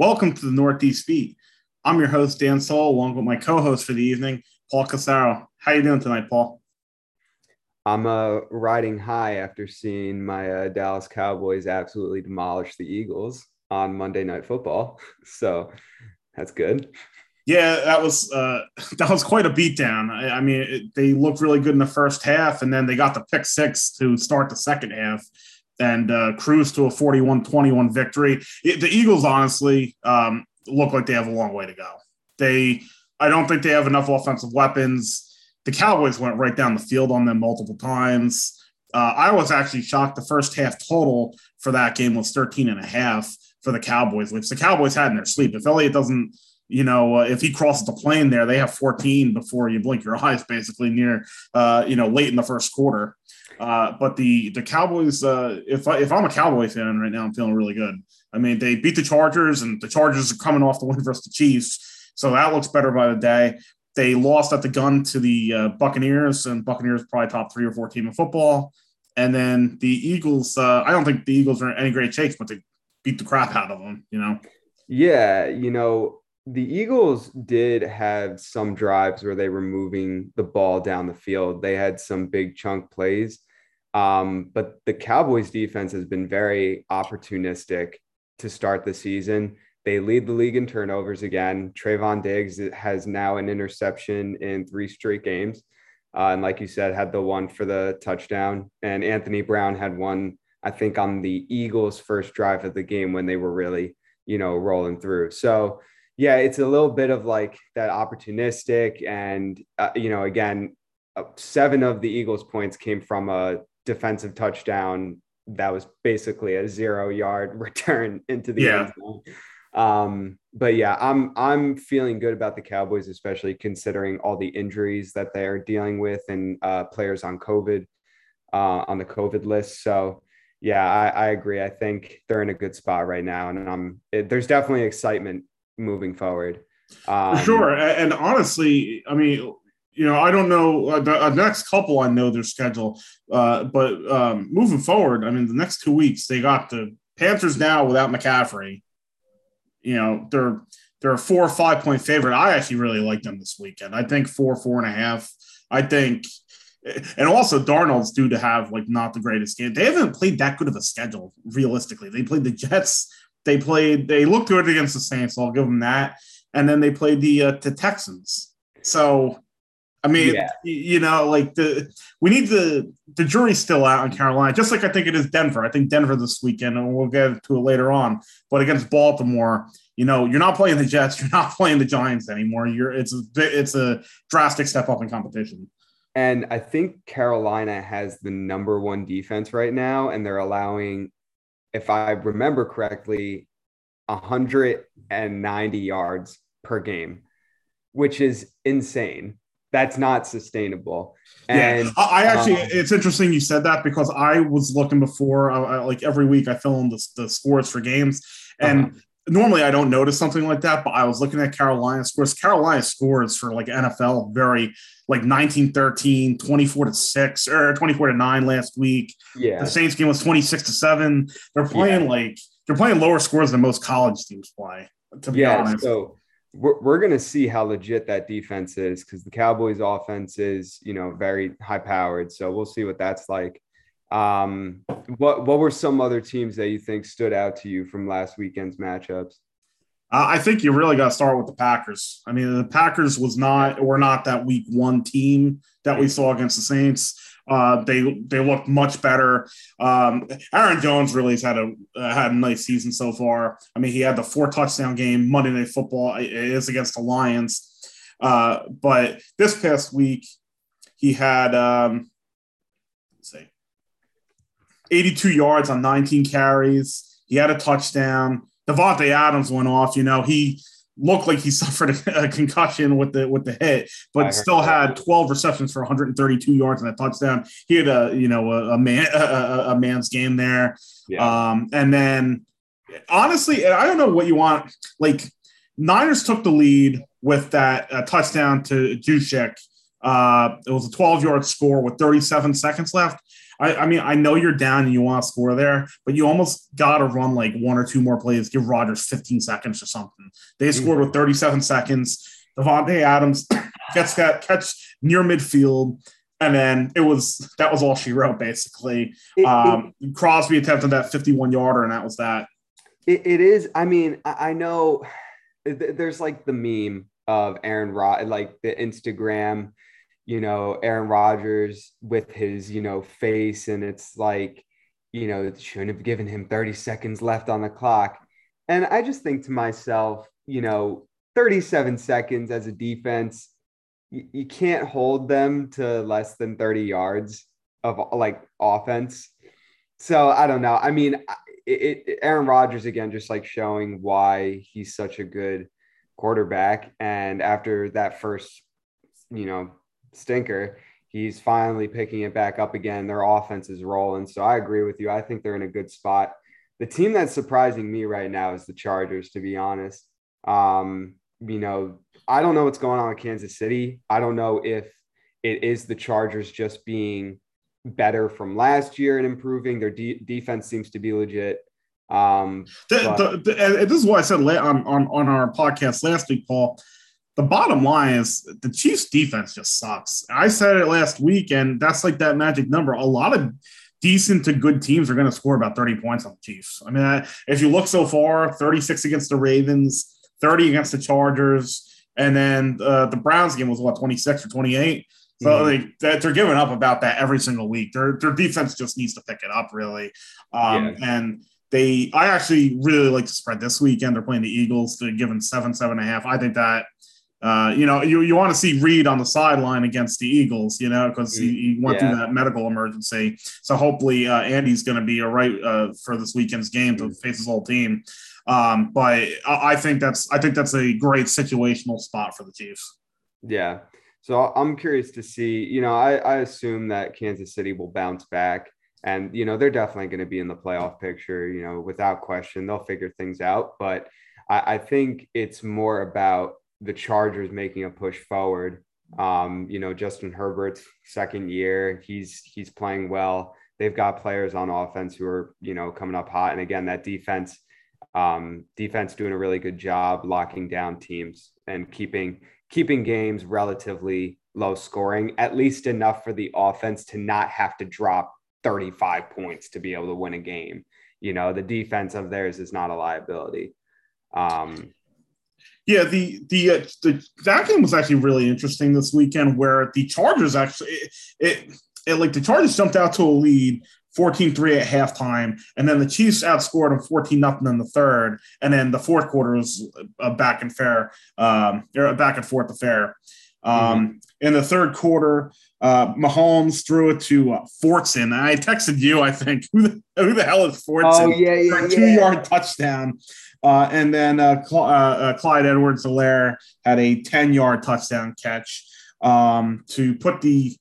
Welcome to the Northeast Beat. I'm your host, Dan Saul, along with my co-host for the evening, Paul Casaro. How are you doing tonight, Paul? I'm uh, riding high after seeing my uh, Dallas Cowboys absolutely demolish the Eagles on Monday Night Football. So that's good. Yeah, that was uh, that was quite a beatdown. I, I mean, it, they looked really good in the first half, and then they got the pick six to start the second half and uh, cruise to a 41-21 victory. It, the Eagles, honestly, um, look like they have a long way to go. They, I don't think they have enough offensive weapons. The Cowboys went right down the field on them multiple times. Uh, I was actually shocked. The first half total for that game was 13 and a half for the Cowboys, which the Cowboys had in their sleep. If Elliott doesn't, you know, uh, if he crosses the plane there, they have 14 before you blink your eyes, basically near, uh, you know, late in the first quarter. Uh, but the the Cowboys, uh, if I, if I'm a Cowboy fan right now, I'm feeling really good. I mean, they beat the Chargers, and the Chargers are coming off the win versus the Chiefs, so that looks better by the day. They lost at the gun to the uh, Buccaneers, and Buccaneers probably top three or four team in football. And then the Eagles, uh, I don't think the Eagles are in any great shakes, but they beat the crap out of them. You know. Yeah, you know, the Eagles did have some drives where they were moving the ball down the field. They had some big chunk plays. Um, but the Cowboys defense has been very opportunistic to start the season. They lead the league in turnovers again. Trevon Diggs has now an interception in three straight games. Uh, and like you said, had the one for the touchdown. And Anthony Brown had one, I think, on the Eagles' first drive of the game when they were really, you know, rolling through. So, yeah, it's a little bit of like that opportunistic. And, uh, you know, again, uh, seven of the Eagles' points came from a defensive touchdown that was basically a zero yard return into the yeah. end zone. Um, but yeah, I'm I'm feeling good about the Cowboys, especially considering all the injuries that they're dealing with and uh, players on COVID uh, on the COVID list. So yeah, I, I, agree. I think they're in a good spot right now, and I'm it, there's definitely excitement moving forward. Um, For sure, and honestly, I mean, you know, I don't know uh, the uh, next couple. I know their schedule, uh, but um, moving forward, I mean, the next two weeks they got the Panthers now without McCaffrey. You know, they're they're a four or five point favorite. I actually really like them this weekend. I think four, four and a half. I think, and also Darnold's due to have like not the greatest game. They haven't played that good of a schedule realistically. They played the Jets. They played. They looked good against the Saints. So I'll give them that. And then they played the uh, the Texans. So I mean, yeah. you know, like the we need the the jury's still out in Carolina, just like I think it is Denver. I think Denver this weekend, and we'll get to it later on. But against Baltimore, you know, you're not playing the Jets, you're not playing the Giants anymore. You're it's a it's a drastic step up in competition. And I think Carolina has the number one defense right now, and they're allowing, if I remember correctly, 190 yards per game, which is insane that's not sustainable. And, yeah, I actually, um, it's interesting you said that because I was looking before, I, I, like every week, I fill in the, the scores for games, and uh-huh. normally I don't notice something like that. But I was looking at Carolina scores. Carolina scores for like NFL very like 1913, 24 to 6 or 24 to 9 last week. Yeah. The Saints game was 26 to 7. They're playing yeah. like they're playing lower scores than most college teams play, to be yeah, honest. So we're, we're going to see how legit that defense is because the Cowboys offense is, you know, very high powered. So we'll see what that's like. Um, what, what were some other teams that you think stood out to you from last weekend's matchups? Uh, I think you really got to start with the Packers. I mean, the Packers was not, were not that week one team that we saw against the Saints. Uh, they they look much better. Um, Aaron Jones really has had a uh, had a nice season so far. I mean, he had the four touchdown game Monday Night Football. It is against the Lions, uh, but this past week he had um, let's see, 82 yards on 19 carries. He had a touchdown. Davante Adams went off. You know, he looked like he suffered a, a, concussion with the with the hit, but still had 12 receptions for 132 yards and a touchdown. He had a you know a, a man a, a, man's game there. Yeah. Um, and then honestly, I don't know what you want. Like Niners took the lead with that uh, touchdown to Juszczyk. Uh, it was a 12 yard score with 37 seconds left. I, I mean, I know you're down and you want to score there, but you almost got to run like one or two more plays, give Rodgers 15 seconds or something. They mm-hmm. scored with 37 seconds. Davante Adams gets that catch near midfield. And then it was that was all she wrote basically. Um, Crosby attempted that 51 yarder, and that was that. it, it is. I mean, I know there's like the meme of Aaron Rod, like the Instagram you know, Aaron Rodgers with his, you know, face. And it's like, you know, shouldn't have given him 30 seconds left on the clock. And I just think to myself, you know, 37 seconds as a defense, you, you can't hold them to less than 30 yards of like offense. So I don't know. I mean, it, it, Aaron Rodgers again, just like showing why he's such a good quarterback. And after that first, you know, stinker, he's finally picking it back up again. Their offense is rolling. So I agree with you. I think they're in a good spot. The team that's surprising me right now is the Chargers, to be honest. Um, you know, I don't know what's going on with Kansas City. I don't know if it is the Chargers just being better from last year and improving. Their de- defense seems to be legit. Um, the, but- the, the, this is what I said on, on, on our podcast last week, Paul the bottom line is the Chiefs defense just sucks. I said it last week, and that's like that magic number. A lot of decent to good teams are going to score about 30 points on the Chiefs. I mean, if you look so far, 36 against the Ravens, 30 against the Chargers, and then uh, the Browns game was what 26 or 28. So mm-hmm. they, they're giving up about that every single week. Their their defense just needs to pick it up, really. Um, yeah. And they, I actually really like the spread this weekend. They're playing the Eagles. They're giving seven, seven and a half. I think that uh, you know, you, you want to see Reid on the sideline against the Eagles, you know, because he, he, went yeah. through that medical emergency. So hopefully uh, Andy's going to be all right uh, for this weekend's game to face his whole team. Um, but I, I think that's I think that's a great situational spot for the Chiefs. Yeah. So I'm curious to see. You know, I, I assume that Kansas City will bounce back, and you know they're definitely going to be in the playoff picture. You know, without question, they'll figure things out. But I, I think it's more about the Chargers making a push forward. Um, you know, Justin Herbert's second year, he's he's playing well. They've got players on offense who are, you know, coming up hot. And again, that defense, um, defense doing a really good job locking down teams and keeping keeping games relatively low scoring, at least enough for the offense to not have to drop 35 points to be able to win a game. You know, the defense of theirs is not a liability. Um, yeah, the the uh, the that game was actually really interesting this weekend, where the Chargers actually it, it, it like the Chargers jumped out to a lead 14-3 at halftime, and then the Chiefs outscored them 14 nothing in the third, and then the fourth quarter was a back and fair, um, a back and forth affair. Um, mm-hmm. In the third quarter, uh, Mahomes threw it to uh, Fortson. I texted you, I think, who the, who the hell is Fortson? Oh, yeah, yeah, for two yard touchdown. Uh, and then uh, Cl- uh, uh Clyde Edwards Helaire had a 10 yard touchdown catch um, to put the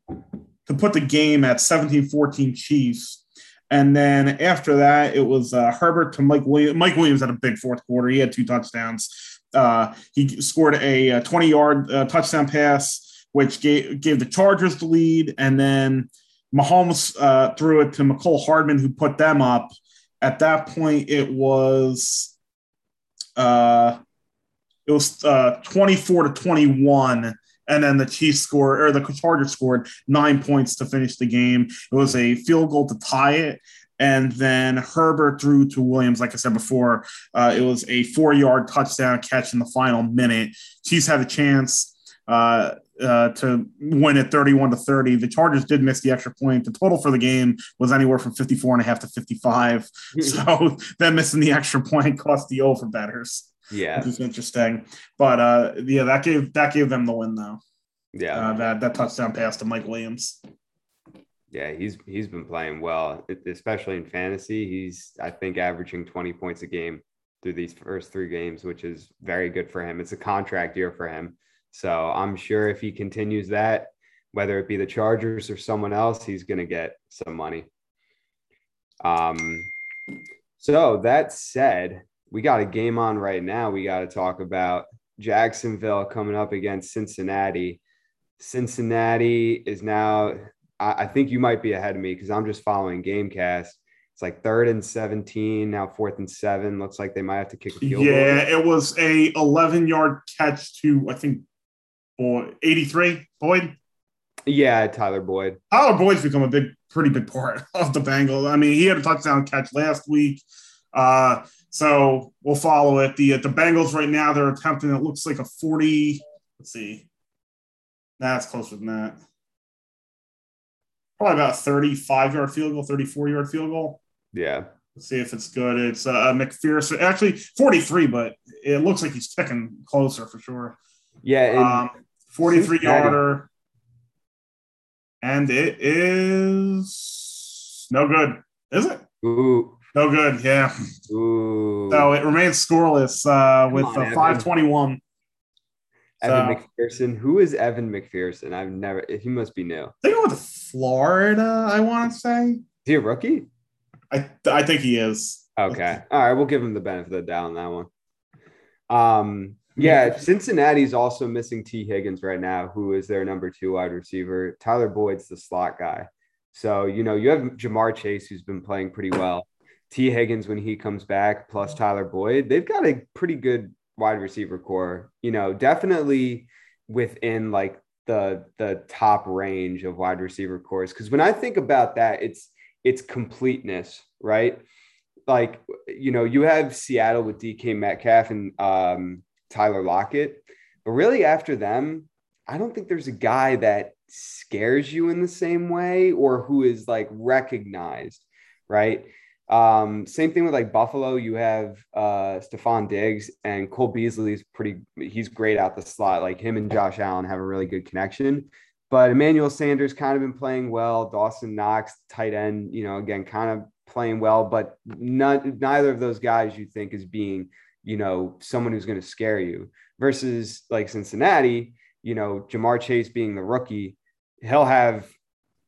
to put the game at 17-14 Chiefs. And then after that, it was uh, Herbert to Mike Williams. Mike Williams had a big fourth quarter. He had two touchdowns. Uh, he scored a 20 yard touchdown pass, which gave, gave the Chargers the lead. And then Mahomes threw it to Mecole Hardman, who put them up. At that point, it was uh, it was uh, 24 to 21 and then the Chiefs scored or the Chargers scored nine points to finish the game. It was a field goal to tie it. And then Herbert threw to Williams, like I said before. Uh, it was a four yard touchdown catch in the final minute. Chiefs had a chance uh, uh, to win at 31 to 30. The Chargers did miss the extra point. The total for the game was anywhere from 54 and a half to 55. so them missing the extra point cost the over betters. Yeah. Which is interesting. But uh, yeah, that gave that gave them the win though. Yeah. Uh, that that touchdown pass to Mike Williams. Yeah, he's he's been playing well, especially in fantasy. He's I think averaging 20 points a game through these first three games, which is very good for him. It's a contract year for him. So I'm sure if he continues that, whether it be the Chargers or someone else, he's going to get some money. Um, so that said, we got a game on right now. We got to talk about Jacksonville coming up against Cincinnati. Cincinnati is now I, I think you might be ahead of me because I'm just following GameCast. It's like third and 17, now fourth and seven. Looks like they might have to kick a field Yeah, goal. it was a 11 yard catch to I think boy 83 Boyd. Yeah, Tyler Boyd. Tyler Boyd's become a big, pretty big part of the Bengals. I mean, he had a touchdown catch last week. Uh, so we'll follow it. The the Bengals right now they're attempting. It looks like a 40. Let's see. That's closer than that. Probably about 35 yard field goal, 34 yard field goal. Yeah. Let's see if it's good. It's uh, McPherson. Actually, 43, but it looks like he's ticking closer for sure. Yeah. Um, 43 Cincinnati- yarder. And it is no good. Is it? ooh, No good. Yeah. ooh. So it remains scoreless uh, with on, uh, 521. Evan so- McPherson. Who is Evan McPherson? I've never. He must be new. Is They go with Florida, I want to say. he a rookie? I, I think he is. Okay. All right. We'll give him the benefit of the doubt on that one. Um, yeah, Cincinnati's also missing Tee Higgins right now, who is their number two wide receiver. Tyler Boyd's the slot guy. So, you know, you have Ja'Marr Chase, who's been playing pretty well. Tee Higgins, when he comes back, plus Tyler Boyd, they've got a pretty good wide receiver corps. You know, definitely within like the the top range of wide receiver cores. Because when I think about that, it's it's completeness, right? Like, you know, you have Seattle with DK Metcalf and um, Tyler Lockett, but really after them, I don't think there's a guy that scares you in the same way or who is like recognized, right? Um, same thing with like Buffalo. You have uh Stefon Diggs and Cole Beasley is pretty he's great out the slot. Like him and Josh Allen have a really good connection. But Emmanuel Sanders kind of been playing well. Dawson Knox, tight end, you know, again, kind of playing well, but none, neither of those guys you think is being, you know, someone who's going to scare you versus like Cincinnati, you know, Ja'Marr Chase being the rookie, he'll have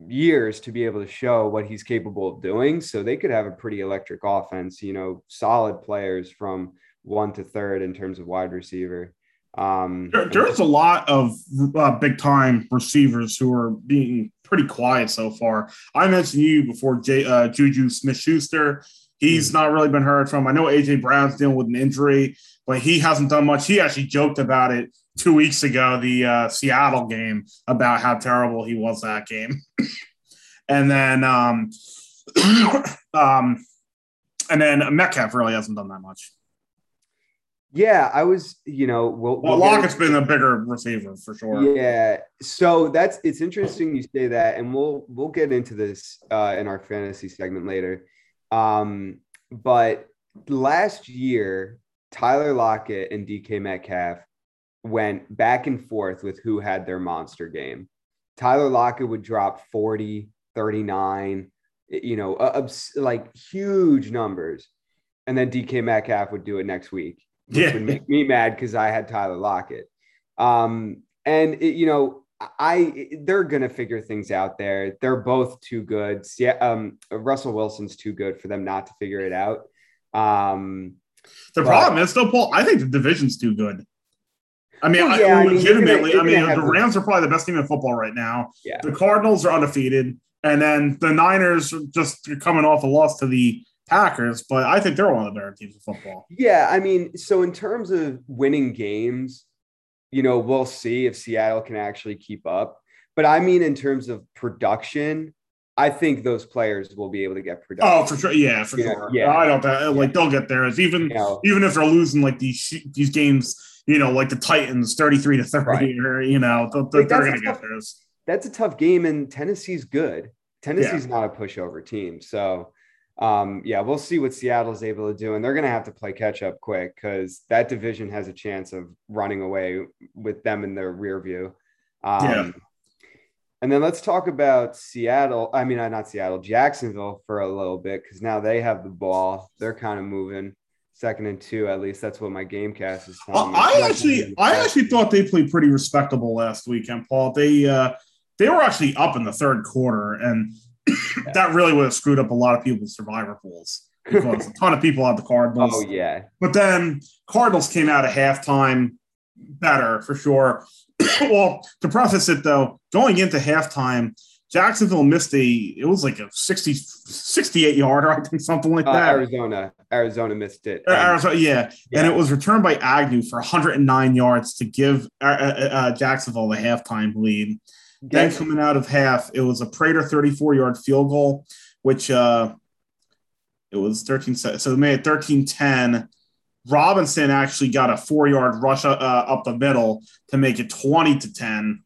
years to be able to show what he's capable of doing. So they could have a pretty electric offense, you know, solid players from one to third in terms of wide receiver. Um, There, there's a lot of uh, big time receivers who are being pretty quiet so far. I mentioned you before, J, uh, Juju Smith Schuster. He's not really been heard from. I know AJ Brown's dealing with an injury, but he hasn't done much. He actually joked about it two weeks ago, the uh, Seattle game, about how terrible he was that game. and then, um, um, and then Metcalf really hasn't done that much. yeah, I was, you know, we'll, Well, we'll Lockett's been a bigger receiver for sure. Yeah. So that's it's interesting you say that, and we'll we'll get into this uh, in our fantasy segment later. Um, but last year, Tyler Lockett and DK Metcalf went back and forth with who had their monster game. Tyler Lockett would drop 40, 39, you know, uh, like huge numbers. And then DK Metcalf would do it next week which Yeah. would make me mad because I had Tyler Lockett. Um, and it, you know, I they're gonna figure things out there. They're both too good. Yeah, um, Russell Wilson's too good for them not to figure it out. Um, The But- problem is still, Paul. I think the division's too good. I mean, Well, I- yeah, I mean, legitimately, I mean, gonna have the the- Rams are probably the best team in football right now. Yeah. The Cardinals are undefeated, and then the Niners are just coming off a loss to the Packers. But I think they're one of the better teams in football. yeah, I mean, so in terms of winning games, you know, we'll see if Seattle can actually keep up. But I mean, in terms of production, I think those players will be able to get production. Oh, for sure. Yeah, for Yeah, sure. yeah. I don't like they'll get there. Even You know, even if they're losing like these these games, you know, like the Titans, thirty three to thirty, Right. or you know, they're, they're Like, going to get theirs. that's a tough game, and Tennessee's good. Tennessee's not a pushover team, so um, yeah, we'll see what Seattle's able to do, and they're going to have to play catch up quick because that division has a chance of running away with them in their rear view. Um, Yeah. And then let's talk about Seattle. I mean, uh, not Seattle, Jacksonville for a little bit because now they have the ball. They're kind of moving second and two. At least that's what my game cast is telling me. I actually, I actually thought they played pretty respectable last weekend, Paul. They uh, they were actually up in the third quarter, and that really would have screwed up a lot of people's survivor pools because a ton of people had the Cardinals. Oh yeah, But then Cardinals came out at halftime better for sure. well, to preface it though, going into halftime, Jacksonville missed a it was like a 60 68 yarder, I think something like Uh, that. Arizona, Arizona missed it. Uh, Arizona, yeah. Yeah. and it was returned by Agnew for 109 yards to give uh, uh, uh, Jacksonville the halftime lead. Then coming out of half, it was a Prater 34 yard field goal, which uh, it was 13. se- So they made it 13 10. Robinson actually got a four yard rush uh, up the middle to make it 20 to 10.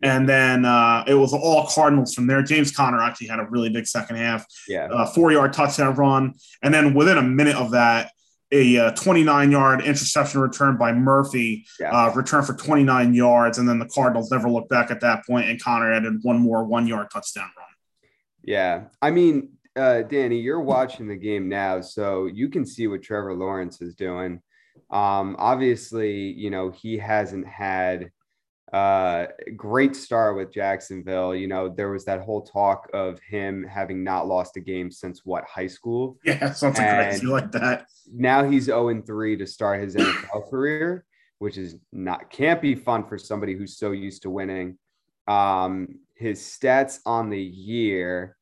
And then uh, it was all Cardinals from there. James Conner actually had a really big second half yeah, a four yard touchdown run. And then within a minute of that, a 29 yard interception return by Murphy, yeah. uh, return for 29 yards. And then the Cardinals never looked back at that point, and Conner added one more one yard touchdown run. Yeah. I mean, uh, Danny, you're watching the game now, so you can see what Trevor Lawrence is doing. Um, obviously, you know, he hasn't had uh, great start with Jacksonville. You know, there was that whole talk of him having not lost a game since what, high school? Yeah, something And- crazy like that. now he's 0 3 to start his NFL career, which is not can't be fun for somebody who's so used to winning. Um, his stats on the year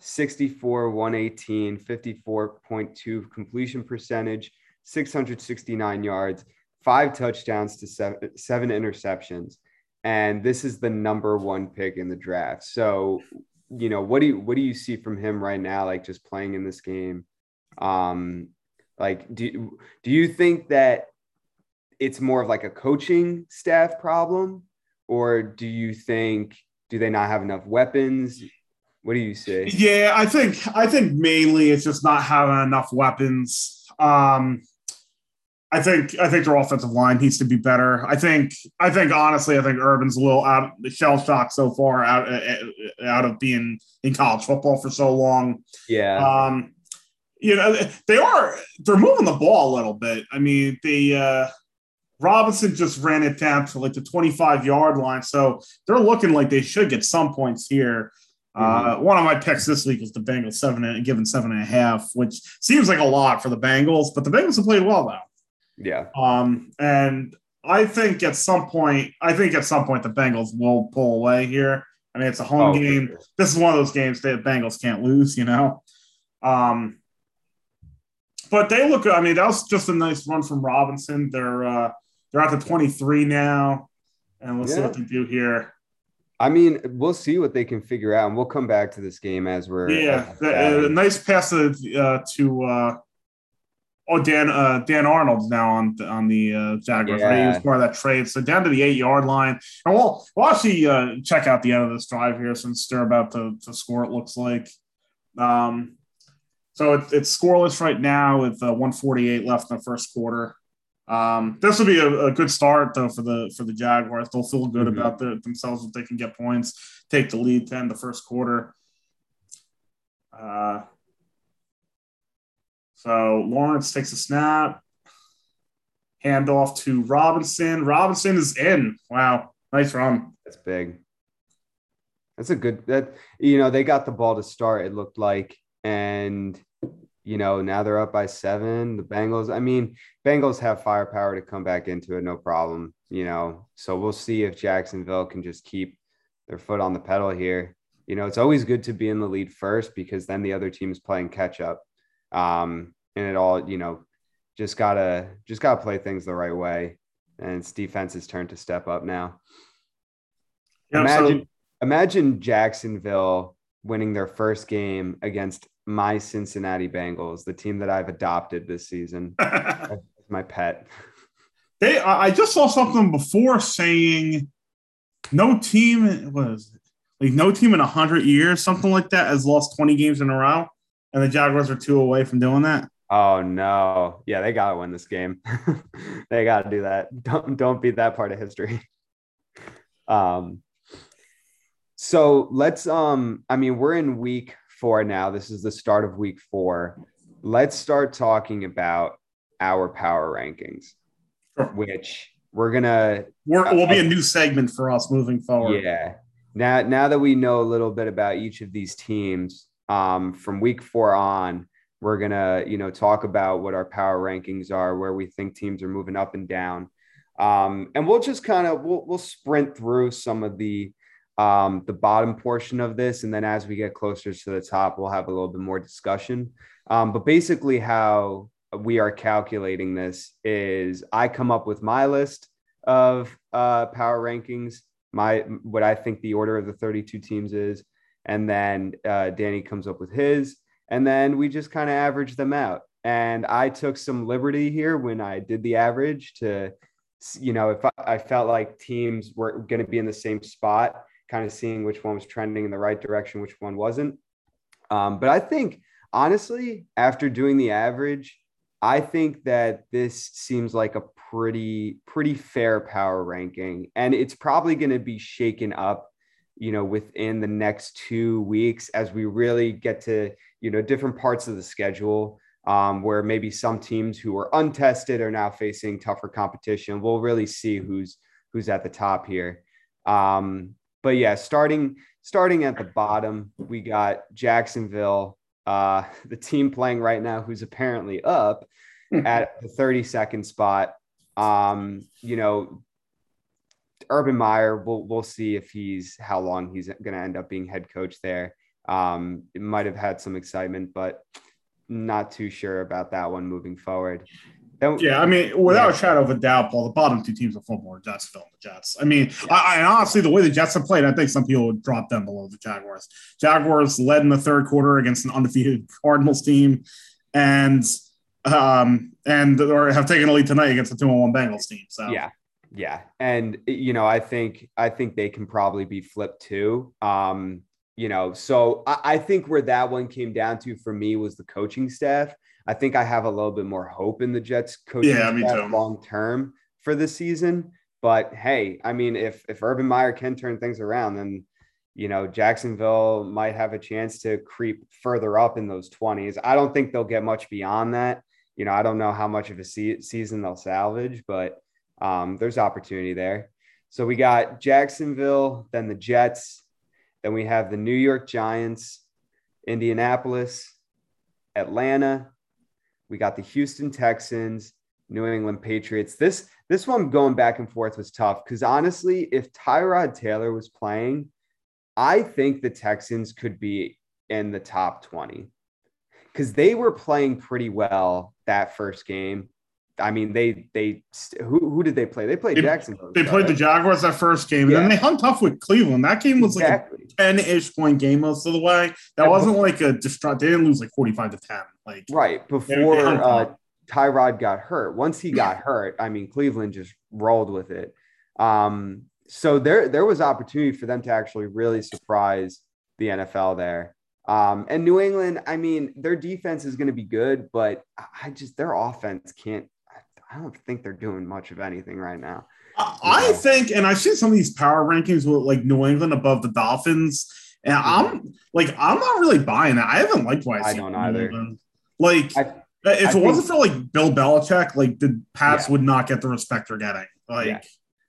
64, 118, 54.2 completion percentage, 669 yards, five touchdowns to seven, seven interceptions. And this is the number one pick in the draft. So, you know, what do you what do you see from him right now? Like just playing in this game? Um, like, do do you think that it's more of like a coaching staff problem, or do you think do they not have enough weapons? What do you say? Yeah, I think I think mainly it's just not having enough weapons. Um, I think I think their offensive line needs to be better. I think I think honestly, I think Urban's a little out the shell shocked so far out uh, out of being in college football for so long. Yeah, Um, you know, they are they're moving the ball a little bit. I mean, the uh, Robinson just ran it down to like the 25 yard line, so they're looking like they should get some points here. Uh, one of my picks this week was the Bengals seven and given seven and a half, which seems like a lot for the Bengals, but the Bengals have played well now. Yeah, Um, and I think at some point, I think at some point the Bengals will pull away here. I mean, it's a home Oh, game sure. this is one of those games that Bengals can't lose, you know. Um, but they look. I mean, that was just a nice run from Robinson. They're uh, they're at the twenty three now, and let's see what they do here. I mean, we'll see what they can figure out, and we'll come back to this game as we're Yeah, as uh, nice pass to uh, to uh, oh Dan uh, Dan Arnold's now on on the uh, Jaguars. Right? He was part of that trade. So down to the eight yard line, and we'll we'll actually uh, check out the end of this drive here since they're about to, to score. It looks like. Um, so it, it's scoreless right now with uh, 148 left in the first quarter. Um, this will be a, a good start though for the for the Jaguars. They'll feel good Mhm. about the, themselves if they can get points, take the lead to end the first quarter. Uh, so Lawrence takes a snap, handoff to Robinson. Robinson is in. Wow, nice run. That's big. That's a good that you know they got the ball to start. It looked like, and you know now they're up by seven. The Bengals. I mean, Bengals have firepower to come back into it, no problem. You know, so we'll see if Jacksonville can just keep their foot on the pedal here. You know, it's always good to be in the lead first because then the other team is playing catch up. Um, and it all, you know, just gotta just gotta play things the right way. And it's defense's turn to step up now. Yeah, imagine imagine Jacksonville winning their first game against my Cincinnati Bengals, the team that I've adopted this season. my pet. they, I I just saw something before saying no team was like no team in hundred years, something like that, has lost twenty games in a row, and the Jaguars are two away from doing that. Oh no. Yeah, they gotta win this game. they gotta do that. Don't don't beat that part of history. Um so let's um I mean we're in week four now. This is the start of week four. Let's start talking about our power rankings, Sure. which we're gonna We're, will be a new segment for us moving forward. yeah. Now, now that we know a little bit about each of these teams, um, from week four on, we're gonna, you know, talk about what our power rankings are, where we think teams are moving up and down, um, and we'll just kind of we'll we'll sprint through some of the um, the bottom portion of this. And then as we get closer to the top, we'll have a little bit more discussion. Um, but basically, how we are calculating this is I come up with my list of uh, power rankings, my what I think the order of the 32 teams is, and then uh, Danny comes up with his, and then we just kind of average them out. And I took some liberty here when I did the average to, you know, if I, I felt like teams were going to be in the same spot, kind of seeing which one was trending in the right direction, which one wasn't. Um, but I think honestly, after doing the average, I think that this seems like a pretty pretty fair power ranking, and it's probably going to be shaken up, you know, within the next two weeks as we really get to you know different parts of the schedule. Um, where maybe some teams who are untested are now facing tougher competition. We'll really see who's who's at the top here. Um, but yeah, starting starting at the bottom, we got Jacksonville uh, the team playing right now, who's apparently up at the 32nd spot. Um, you know, Urban Meyer, we'll, we'll see if he's how long he's going to end up being head coach there. Um, it might have had some excitement, but not too sure about that one moving forward. Yeah, I mean, without yeah. a shadow of a doubt, Paul, the bottom two teams of football are Jacksonville and the Jets. I mean, yeah. I, I, honestly, the way the Jets have played, I think some people would drop them below the Jaguars. Jaguars led in the third quarter against an undefeated Cardinals team, and um, and or have taken a lead tonight against the two one Bengals team. So yeah, yeah, and you know, I think I think they can probably be flipped too. Um, you know, so I, I think where that one came down to for me was the coaching staff. I think I have a little bit more hope in the Jets coaching yeah, staff long term for this season. But hey, I mean, if if Urban Meyer can turn things around, then you know Jacksonville might have a chance to creep further up in those 20s. I don't think they'll get much beyond that. You know, I don't know how much of a se- season they'll salvage, but um, there's opportunity there. So we got Jacksonville, then the Jets, then we have the New York Giants, Indianapolis, Atlanta, we got the Houston Texans, New England Patriots. This this one going back and forth was tough because honestly, if Tyrod Taylor was playing, I think the Texans could be in the top 20 because they were playing pretty well that first game. I mean, they they who who did they play? They played they, Jacksonville. They played right? the Jaguars that first game, yeah. and then they hung tough with Cleveland. That game was exactly. like a ten-ish point game most of the way. That yeah, wasn't like a distraught. They didn't lose like forty-five to ten. Like right before they, uh, Tyrod got hurt. Once he got hurt, I mean, Cleveland just rolled with it. Um, so there there was opportunity for them to actually really surprise the NFL there. Um, and New England, I mean, their defense is going to be good, but I just their offense can't I don't think they're doing much of anything right now. I think, and I've seen some of these power rankings with like New England above the Dolphins, and mm-hmm. I'm like, I'm not really buying that. I haven't liked why I don't either. Like, I, if I it wasn't for like Bill Belichick, like the Pats yeah. would not get the respect they're getting. Like, yeah.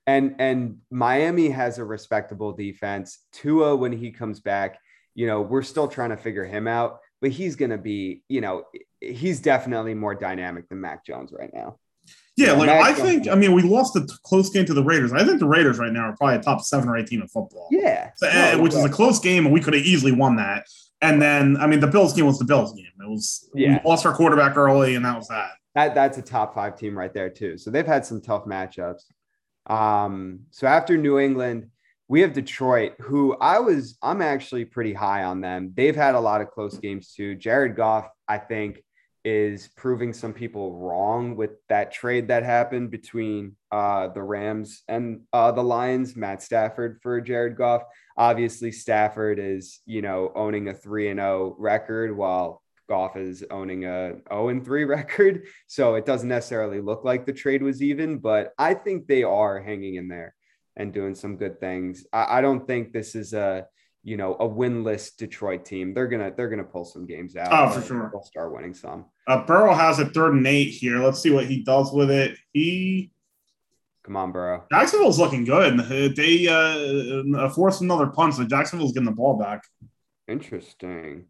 and and Miami has a respectable defense. Tua, when he comes back, you know, we're still trying to figure him out, but he's going to be, you know, he's definitely more dynamic than Mac Jones right now. Yeah, like I think, I mean, we lost a close game to the Raiders. I think the Raiders right now are probably a top seven or eight team in football. Yeah, so, no, which is a close game, and we could have easily won that. And then, I mean, the Bills game was the Bills game. It was yeah. we lost our quarterback early, and that was that. That that's a top five team right there too. So they've had some tough matchups. Um, so after New England, we have Detroit, who I was I'm actually pretty high on them. They've had a lot of close games too. Jared Goff, I think, is proving some people wrong with that trade that happened between uh, the Rams and uh, the Lions, Matt Stafford for Jared Goff. Obviously, Stafford is, you know, owning a 3 and 0 record while Goff is owning a 0 and 3 record. So it doesn't necessarily look like the trade was even, but I think they are hanging in there and doing some good things. I, I don't think this is a you know a winless Detroit team. They're gonna they're gonna pull some games out. Oh, for sure. They'll start winning some. Uh, Burrow has a third and eight here. Let's see what he does with it. He come on, Burrow. Jacksonville's looking good. They uh, forced another punt, so Jacksonville's getting the ball back. Interesting.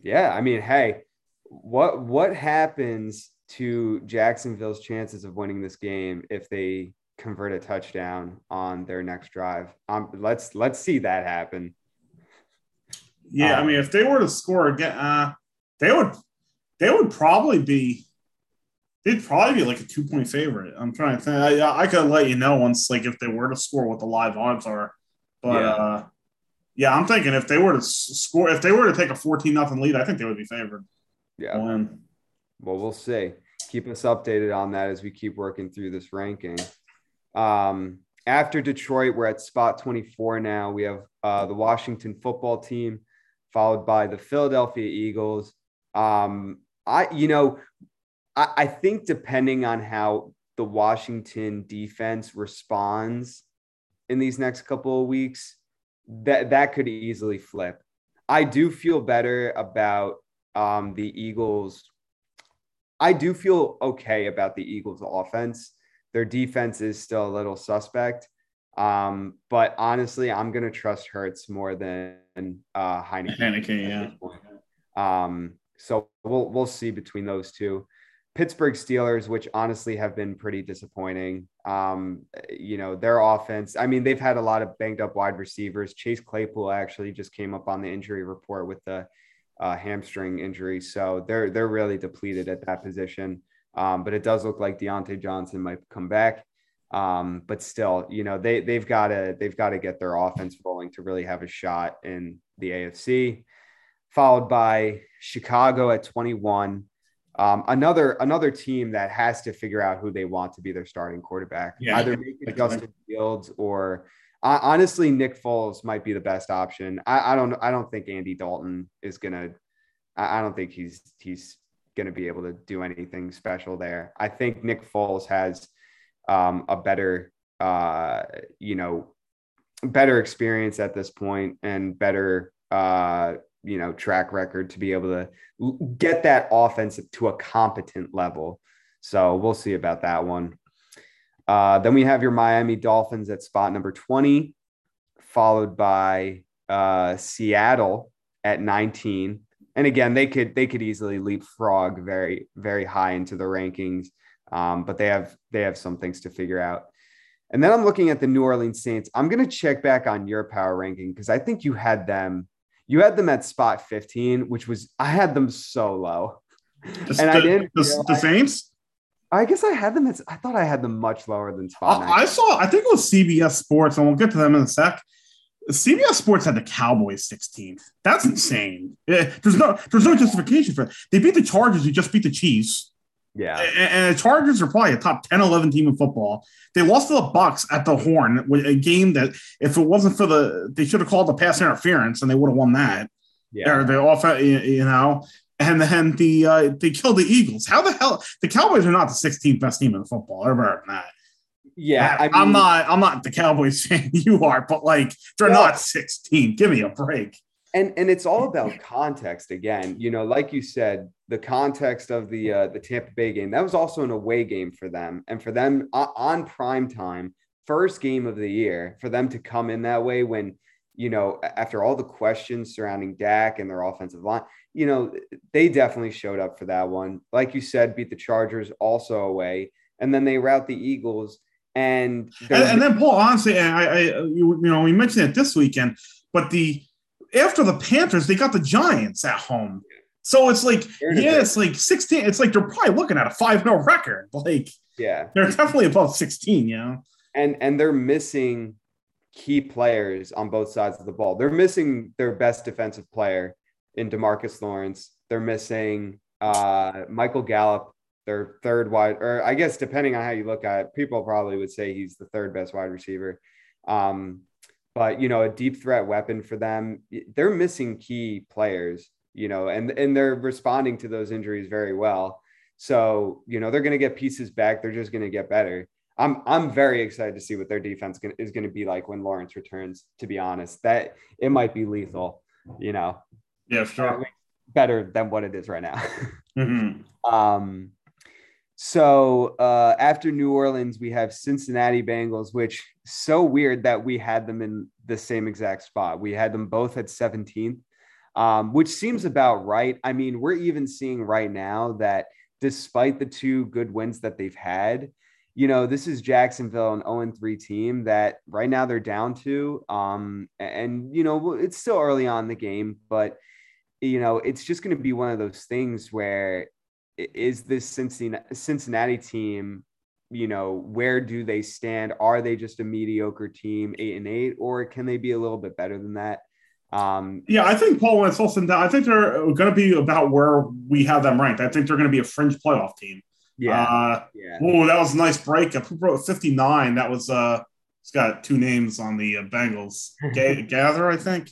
Yeah, I mean, hey, what what happens to Jacksonville's chances of winning this game if they convert a touchdown on their next drive. Um, let's let's see that happen. Yeah, um, I mean, if they were to score again, uh, they would they would probably be they'd probably be like a two point favorite. I'm trying to think. I, I could let you know once like if they were to score what the live odds are, but yeah. uh, yeah, I'm thinking if they were to score, if they were to take a 14 nothing lead, I think they would be favored. Yeah. Win. Well, we'll see. Keep us updated on that as we keep working through this ranking. Um, after Detroit, we're at spot 24 now. We have uh, the Washington football team, followed by the Philadelphia Eagles. Um, I, you know, I, I think depending on how the Washington defense responds in these next couple of weeks, that that could easily flip. I do feel better about um, the Eagles. I do feel okay about the Eagles' offense. Their defense is still a little suspect, um, but honestly, I'm going to trust Hurts more than uh, Heinicke. Heinicke, yeah. Um, so we'll we'll see between those two. Pittsburgh Steelers, which honestly have been pretty disappointing. Um, you know, their offense, I mean, they've had a lot of banged up wide receivers. Chase Claypool actually just came up on the injury report with the uh, hamstring injury. So they're they're really depleted at that position. Um, but it does look like Diontae Johnson might come back. Um, but still, you know, they they've got to they've got to get their offense rolling to really have a shot in the AFC. Followed by Chicago at 21. Um, another another team that has to figure out who they want to be their starting quarterback. Yeah, Either make it Justin Fields or uh, honestly, Nick Foles might be the best option. I, I, don't I don't think Andy Dalton is gonna. I, I don't think he's he's gonna be able to do anything special there. I think Nick Foles has um, a better uh, you know better experience at this point and better uh, you know track record to be able to get that offense to a competent level. So we'll see about that one. Uh, then we have your Miami Dolphins at spot number 20, followed by uh, Seattle at 19. And again, they could they could easily leapfrog very very high into the rankings, um, but they have they have some things to figure out. And then I'm looking at the New Orleans Saints. I'm going to check back on your power ranking because I think you had them you had them at spot 15, which was I had them so low. The, and I didn't the, the, Saints. I guess I had them. At, I thought I had them much lower than spot. I, I saw. I think it was CBS Sports, and we'll get to them in a sec. CBS Sports had the Cowboys 16th. That's insane. There's no there's no justification for it. They beat the Chargers. Who just beat the Chiefs. Yeah. And the Chargers are probably a top 10, 11 team in football. They lost to the Bucs at the Horn, a game that if it wasn't for the, they should have called the pass interference and they would have won that. Yeah. Or they off, you know, and then the uh, they killed the Eagles. How the hell the Cowboys are not the 16th best team in football. Heard that. Yeah, I am not. I'm not the Cowboys fan. You are, but like they're yeah. not 16. Give me a break and and it's all about context again you know like you said the context of the uh, the tampa bay game that was also an away game for them and for them uh, on prime time first game of the year for them to come in that way when you know after all the questions surrounding Dak and their offensive line you know they definitely showed up for that one like you said beat the chargers also away and then they route the eagles and and, and then paul honestly I, I you, you know we mentioned it this weekend but the after the Panthers, they got the Giants at home. So it's like, yeah, it's like 16. It's like they're probably looking at a 5 0 record. Like, yeah, they're definitely above 16, you know? And and they're missing key players on both sides of the ball. They're missing their best defensive player in Demarcus Lawrence. They're missing uh, Michael Gallup, their third wide, or I guess depending on how you look at it, people probably would say he's the third best wide receiver. Um, but you know, a deep threat weapon for them. They're missing key players, you know, and and they're responding to those injuries very well. So you know, they're going to get pieces back. They're just going to get better. I'm I'm very excited to see what their defense is going to be like when Lawrence returns. To be honest, that it might be lethal. You know. Yeah, sure. Better than what it is right now. mm-hmm. Um, so uh, after New Orleans, we have Cincinnati Bengals, which so weird that we had them in the same exact spot. We had them both at 17th, um, which seems about right. I mean, we're even seeing right now that despite the two good wins that they've had, you know, this is Jacksonville, an 0 3 team that right now they're down to. Um, and, you know, it's still early on the game, but, you know, it's just going to be one of those things where is this Cincinnati, Cincinnati team, you know, where do they stand? Are they just a mediocre team, eight and eight, or can they be a little bit better than that? Um, yeah, I think Paul, it's all I think they're going to be about where we have them ranked. I think they're going to be a fringe playoff team. Yeah. Uh, yeah. Oh, that was a nice breakup. Who wrote 59? That was, uh, it's got two names on the uh, Bengals. G- Gaither, I think.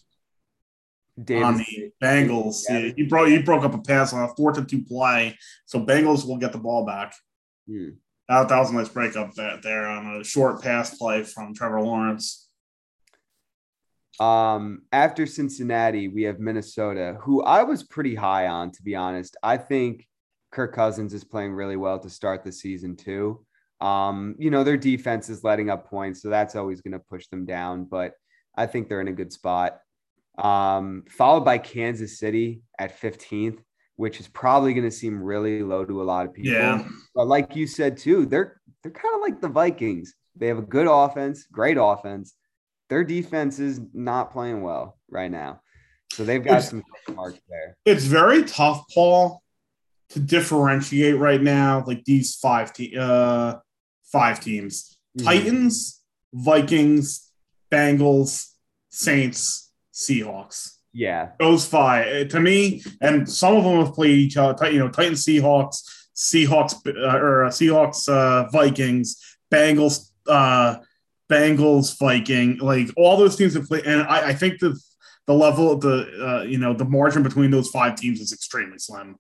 Davis, on the Bengals. Yeah, he broke he broke up a pass on a four to two play. So Bengals will get the ball back. Hmm. That, that was a nice breakup there, there on a short pass play from Trevor Lawrence. Um, after Cincinnati, we have Minnesota, who I was pretty high on, to be honest. I think Kirk Cousins is playing really well to start the season too. Um, you know, their defense is letting up points, so that's always going to push them down, but I think they're in a good spot. Um, followed by Kansas City at 15th, which is probably going to seem really low to a lot of people. Yeah. But like you said too, they're they're kind of like the Vikings. They have a good offense, great offense. Their defense is not playing well right now. So they've got it's, some marks there. It's very tough, Paul, to differentiate right now, like these five te- uh five teams. Mm-hmm. Titans, Vikings, Bengals, Saints, Seahawks. Yeah. Those five. Uh, to me, and some of them have played each other, you know, Titans, Seahawks, Seahawks uh, or uh, Seahawks uh, Vikings, Bengals uh Bengals Viking, like all those teams have played and I, I think the the level of the uh, you know the margin between those five teams is extremely slim.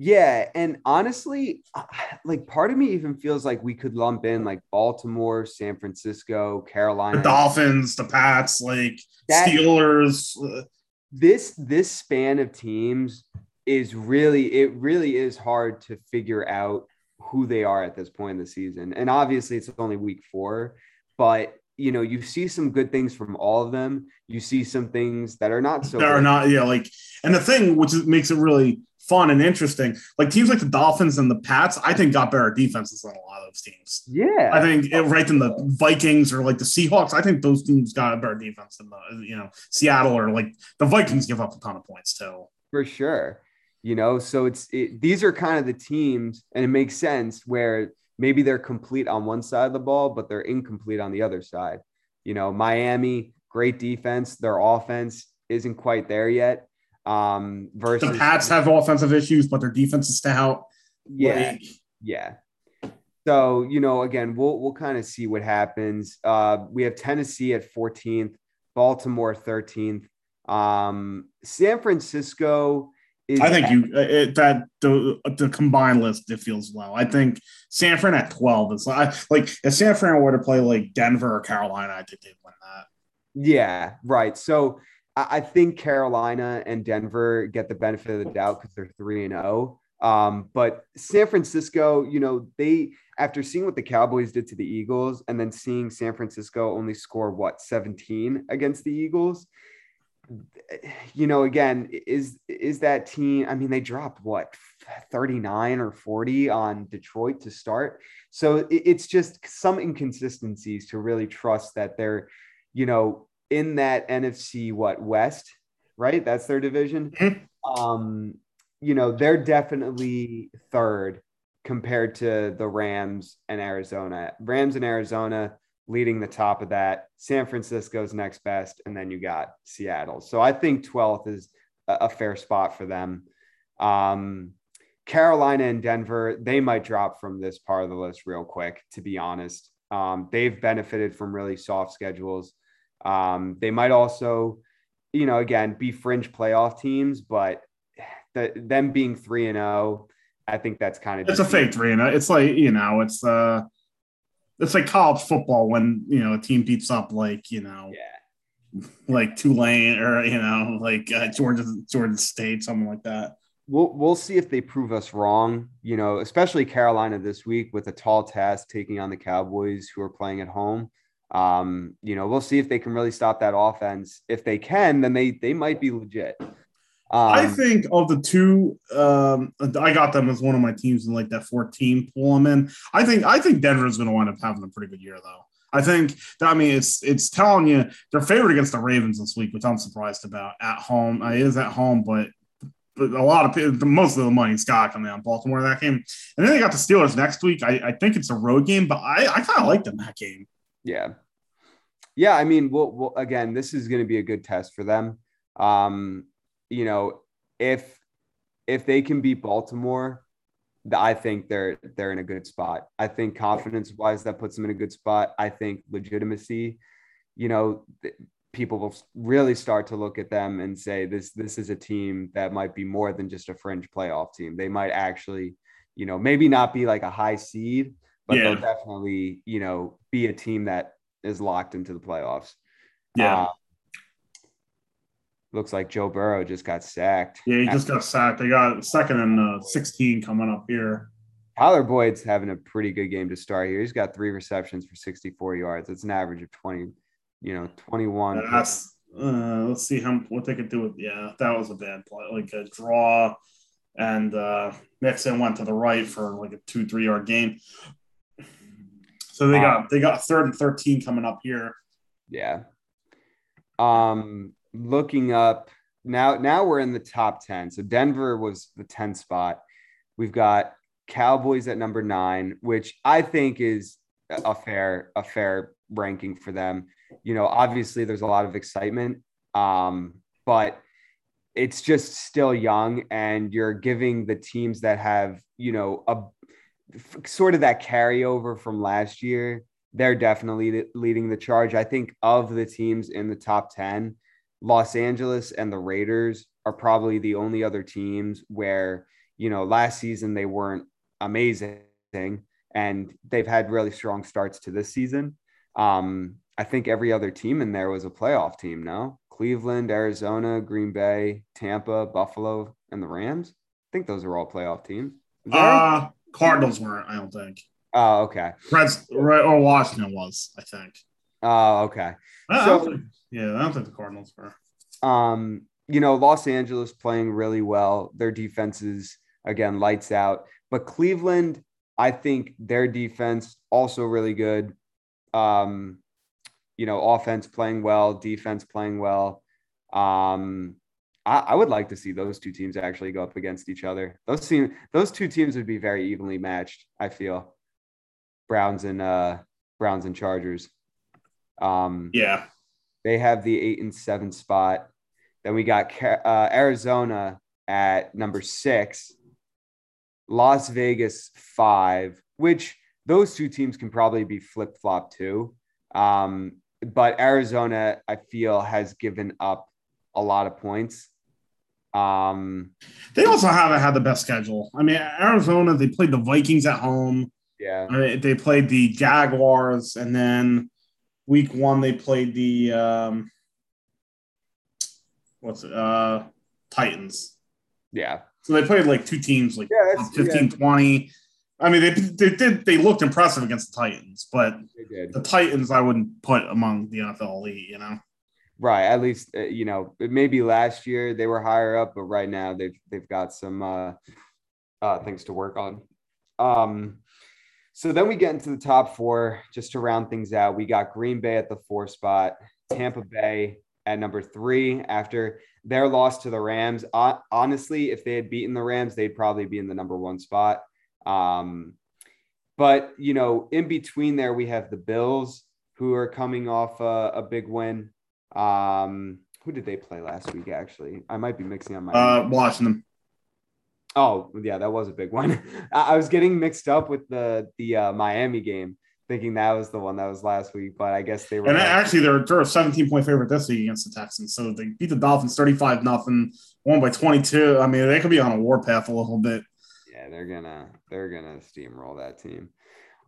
Yeah, and honestly, uh, like part of me even feels like we could lump in like Baltimore, San Francisco, Carolina, the Dolphins, the Pats, like that, Steelers. Uh, this this span of teams is really it really is hard to figure out who they are at this point in the season. And obviously it's only week 4, but you know, you see some good things from all of them. You see some things that are not so that are not, yeah, like and the thing which makes it really fun and interesting. Like teams like the Dolphins and the Pats, I think got better defenses than a lot of those teams. Yeah, I think it, right than the Vikings or like the Seahawks. I think those teams got a better defense than the you know Seattle or like the Vikings give up a ton of points too. For sure, you know. So it's it, these are kind of the teams, and it makes sense where maybe they're complete on one side of the ball, but they're incomplete on the other side. You know, Miami, great defense. Their offense isn't quite there yet. Um, versus the Pats have offensive issues, but their defense is stout. Yeah, like, yeah. So you know, again, we'll we'll kind of see what happens. Uh, we have Tennessee at 14th, Baltimore 13th, um, San Francisco. I think you it, that the the combined list it feels low. I think San Fran at 12 is like like if San Fran were to play like Denver or Carolina, I think they'd win that. Yeah, right. So I think Carolina and Denver get the benefit of the doubt because they're three and zero. Oh. Um, but San Francisco, you know, they after seeing what the Cowboys did to the Eagles and then seeing San Francisco only score what 17 against the Eagles, you know, again, is is that team? I mean, they dropped what 39 or 40 on Detroit to start. So it's just some inconsistencies to really trust that they're, you know, in that NFC what West, right? That's their division. Mm-hmm. Um, you know, they're definitely third compared to the Rams and Arizona. Rams and Arizona leading the top of that. San Francisco's next best, and then you got Seattle. So I think 12th is a, fair spot for them. Um, Carolina and Denver, they might drop from this part of the list real quick, to be honest. Um, they've benefited from really soft schedules. Um, they might also, you know, again, be fringe playoff teams, but the, them being three and zero, oh, I think that's kind of it's a fake three and zero. Oh. It's like you know, it's uh, it's like college football when you know a team beats up like you know, yeah, like Tulane or you know, like uh, Georgia Georgia State, something like that. We'll we'll see if they prove us wrong. You know, especially Carolina this week with a tall task taking on the Cowboys, who are playing at home. Um, you know, we'll see if they can really stop that offense. If they can, then they they might be legit. Um, I think of the two, um, I got them as one of my teams in like that 14 pool I'm in. I think I think Denver's going to wind up having a pretty good year though. I think that I mean it's it's telling you they're favored against the Ravens this week, which I'm surprised about at home. It is at home, but but a lot of people, most of the money's got coming out Baltimore that game. And then they got the Steelers next week. I, I think it's a road game, but I, I kind of like them that game. Yeah. Yeah. I mean, we'll, we'll again, this is going to be a good test for them. Um, you know, if if they can beat Baltimore, I think they're they're in a good spot. I think confidence wise, that puts them in a good spot. I think legitimacy, you know, people will really start to look at them and say this this is a team that might be more than just a fringe playoff team. They might actually, you know, maybe not be like a high seed, but yeah. they'll definitely, you know, be a team that is locked into the playoffs. Yeah. Uh, looks like Joe Burrow just got sacked. Yeah, he just got sacked. They got second and uh, 16 coming up here. Tyler Boyd's having a pretty good game to start here. He's got three receptions for 64 yards. It's an average of 20, you know, 21. That's uh, let's see how what they could do with yeah, that was a bad play. Like a draw and uh Mixon went to the right for like a two, three yard game. So they got um, they got third and 13 coming up here. Yeah. Um looking up now now we're in the top 10 so denver was the 10th spot. We've got cowboys at number nine which i think is a fair a fair ranking for them. You know obviously there's a lot of excitement um but it's just still young and you're giving the teams that have you know a sort of that carryover from last year they're definitely leading the charge. I think of the teams in the top 10 Los Angeles and the Raiders are probably the only other teams where, you know, last season they weren't amazing and they've had really strong starts to this season. Um, I think every other team in there was a playoff team, no? Cleveland, Arizona, Green Bay, Tampa, Buffalo, and the Rams. I think those are all playoff teams. Uh, Cardinals weren't, I don't think. Oh, okay. Reds, or Washington was, I think. Oh, okay. I, so, yeah, I don't think the Cardinals were. Um, you know, Los Angeles playing really well. Their defense is again lights out. But Cleveland, I think their defense also really good. Um, you know, offense playing well, defense playing well. Um, I, I, would like to see those two teams actually go up against each other. Those team, those two teams would be very evenly matched. I feel Browns and uh, Browns and Chargers. Um, yeah, they have the eight and seven spot. Then we got uh, Arizona at number six, Las Vegas five, which those two teams can probably be flip flop too. Um, but Arizona, I feel, has given up a lot of points. Um, they also haven't had the best schedule. I mean, Arizona, they played the Vikings at home. Yeah. I mean, they played the Jaguars and then week one they played the um, what's it uh Titans. Yeah. So they played like two teams like yeah, 15 yeah. 20. I mean they, they did they looked impressive against the Titans, but the Titans I wouldn't put among the NFL elite, you know. Right, at least uh, you know, maybe last year they were higher up, but right now they've they've got some uh, uh things to work on. Um so then we get into the top four just to round things out. We got Green Bay at the four spot, Tampa Bay at number three after their loss to the Rams. Honestly, if they had beaten the Rams, they'd probably be in the number one spot. Um, but, you know, in between there, we have the Bills who are coming off a, a big win. Um, who did they play last week, actually? I might be mixing up my. Uh, Washington. Oh yeah, that was a big one. I was getting mixed up with the the uh, Miami game, thinking that was the one that was last week, but I guess they were. And actually, they're, they're a 17 point favorite this week against the Texans. So they beat the Dolphins 35 nothing, won by 22. I mean, they could be on a warpath a little bit. Yeah, they're gonna they're gonna steamroll that team.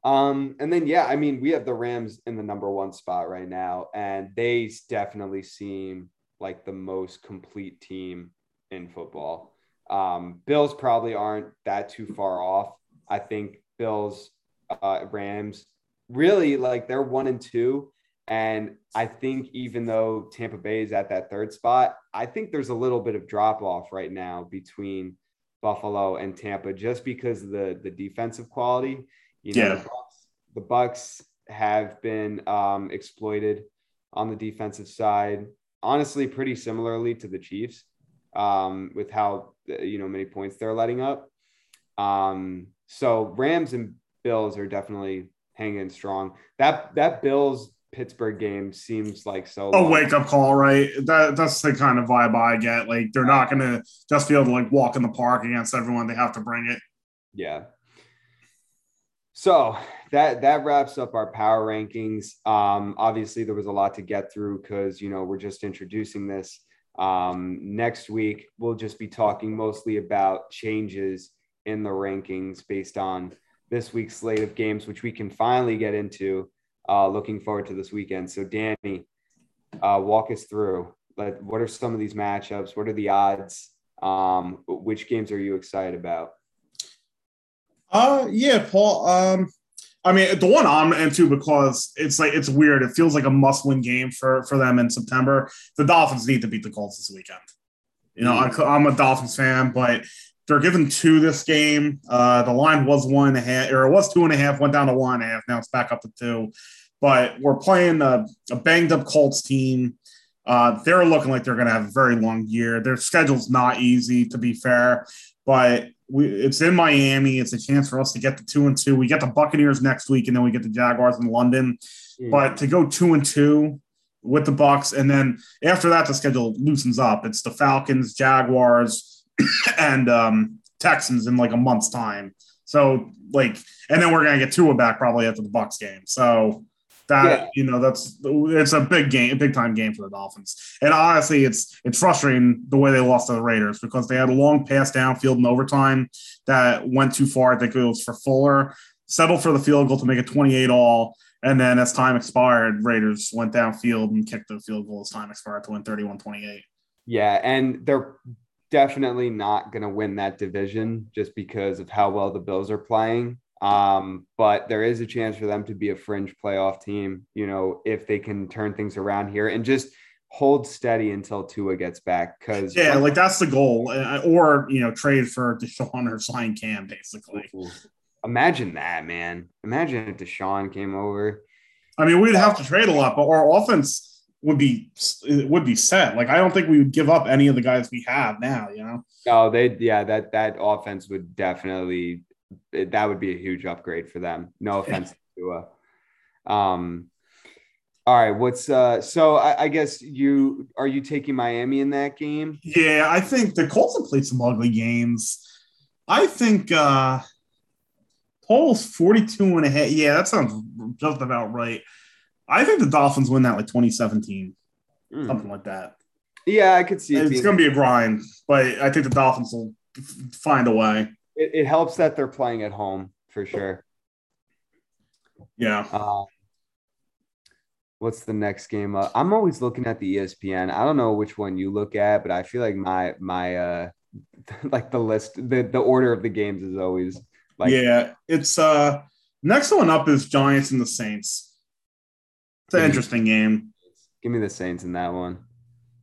Um, and then yeah, I mean, we have the Rams in the number one spot right now, and they definitely seem like the most complete team in football. Um, Bills probably aren't that too far off. I think Bills, uh, Rams, really like they're one and two, And I think even though Tampa Bay is at that third spot, I think there's a little bit of drop off right now between Buffalo and Tampa just because of the the defensive quality. You know, Yeah. the, Bucs, the Bucs have been um, exploited on the defensive side. Honestly, pretty similarly to the Chiefs, um, with how you know many points they're letting up. Um, so Rams and Bills are definitely hanging strong. That that Bills Pittsburgh game seems like so. A wake up call, right? That that's the kind of vibe I get. Like they're not gonna just be able to like walk in the park against everyone. They have to bring it. Yeah. So that that wraps up our power rankings. Um, obviously, there was a lot to get through because you know we're just introducing this. Um, next week, we'll just be talking mostly about changes in the rankings based on this week's slate of games, which we can finally get into. Uh, looking forward to this weekend. So, Danny, uh, walk us through. Like, what are some of these matchups? What are the odds? Um, which games are you excited about? Uh yeah, Paul. Um I mean the one I'm into because it's like it's weird. It feels like a must-win game for for them in September. The Dolphins need to beat the Colts this weekend. You know, I, I'm a Dolphins fan, but they're given two this game. Uh, the line was one and a half, or it was two and a half, went down to one and a half. Now it's back up to two. But we're playing a, a banged up Colts team. Uh, they're looking like they're going to have a very long year. Their schedule's not easy, to be fair, but we, it's in Miami. It's a chance for us to get the two and two. We get the Buccaneers next week, and then we get the Jaguars in London. But to go two and two with the Bucs, and then after that, the schedule loosens up. It's the Falcons, Jaguars, and um, Texans in like a month's time. So like, and then we're gonna get Tua back probably after the Bucs game. So that Yeah. you know that's it's a big game, big time game for the Dolphins. And honestly, it's it's frustrating the way they lost to the Raiders because they had a long pass downfield in overtime that went too far. I think it was for Fuller. Settled for the field goal to make it 28 all. And then as time expired, Raiders went downfield and kicked the field goal as time expired to win 31 28. Yeah, and they're definitely not going to win that division just because of how well the Bills are playing. Um, but there is a chance for them to be a fringe playoff team, you know, if they can turn things around here and just hold steady until Tua gets back. Because Yeah, like that's the goal. Uh, Or, you know, trade for Deshaun or sign Cam, basically. imagine that, man. Imagine if Deshaun came over. I mean, we'd have to trade a lot, but our offense would be would be set. Like I don't think we would give up any of the guys we have now, you know. Oh, they yeah, that that offense would definitely that would be a huge upgrade for them. No offense to Tua. Um all right, what's uh so I, I guess you are you taking Miami in that game? Yeah, I think the Colts have played some ugly games. I think uh Paul's 42 and a half. Yeah, that sounds just about right. I think the Dolphins win that like 2017, Hmm. something like that. Yeah, I could see it. It's going to be a grind, but I think the Dolphins will find a way. It, it helps that they're playing at home for sure. Yeah. Uh, what's the next game? Uh, I'm always looking at the ESPN. I don't know which one you look at, but I feel like my my uh like the list, the the order of the games is always like yeah, it's uh next one up is Giants and the Saints. It's an interesting game. Give me the Saints in that one.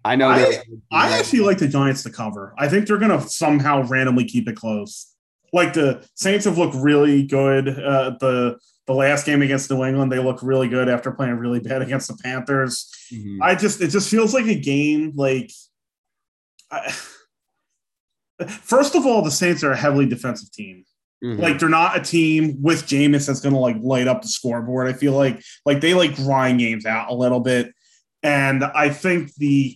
I know I- I actually like the Giants to cover. I think they're going to somehow randomly keep it close. Like the Saints have looked really good. Uh, the the last game against New England, they look really good after playing really bad against the Panthers. Mhm. I just it just feels like a game like. I, first of all, the Saints are a heavily defensive team. Mhm. Like they're not a team with Jameis that's going to like light up the scoreboard. I feel like like they like grind games out a little bit, and I think the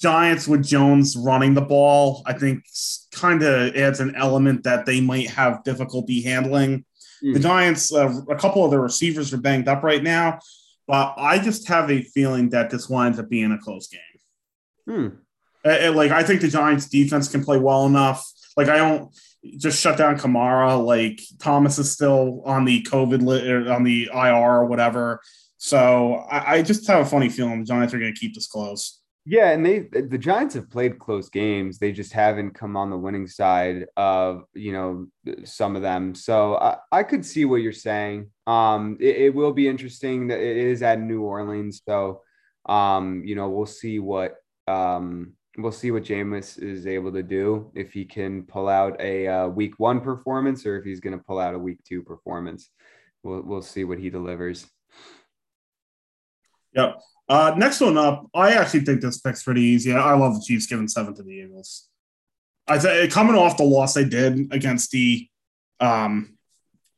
Giants with Jones running the ball, I think kind of adds an element that they might have difficulty handling. The Mm. Giants, uh, a couple of their receivers are banged up right now, but I just have a feeling that this winds up being a close game. Hmm. Uh, like I think the Giants defense can play well enough. Like I don't just shut down Kamara. Like Thomas is still on the COVID li- or on the IR or whatever. So I, I just have a funny feeling the Giants are going to keep this close. Yeah, and they the Giants have played close games. They just haven't come on the winning side of you know some of them. So I, I could see what you're saying. Um, it, it will be interesting that it is at New Orleans. So um, you know, we'll see what um we'll see what Jameis is able to do if he can pull out a uh, week one performance or if he's going to pull out a week two performance. We'll we'll see what he delivers. Yep. Uh, next one up, I actually think this pick's pretty easy. I love the Chiefs giving seven to the Eagles. I think coming off the loss they did against the um,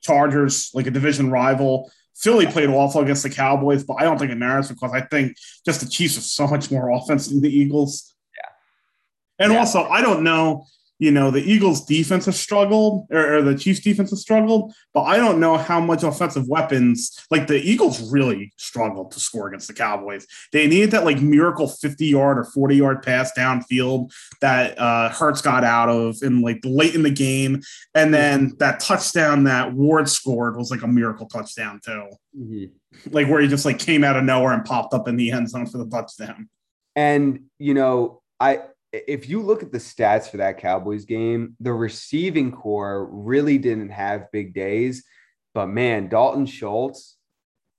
Chargers, like a division rival. Philly played awful against the Cowboys, but I don't think it matters because I think just the Chiefs are so much more offense than the Eagles. Yeah. And yeah. also, I don't know you know, the Eagles' defense has struggled, or, or, the Chiefs' defense has struggled, but I don't know how much offensive weapons. Like the Eagles really struggled to score against the Cowboys. They needed that like miracle 50 yard or 40 yard pass downfield that uh, Hurts got out of in like late in the game. And then that touchdown that Ward scored was like a miracle touchdown, too. Mm-hmm. Like where he just like came out of nowhere and popped up in the end zone for the touchdown. And, you know, I, if you look at the stats for that Cowboys game, the receiving corps really didn't have big days. But man, Dalton Schultz,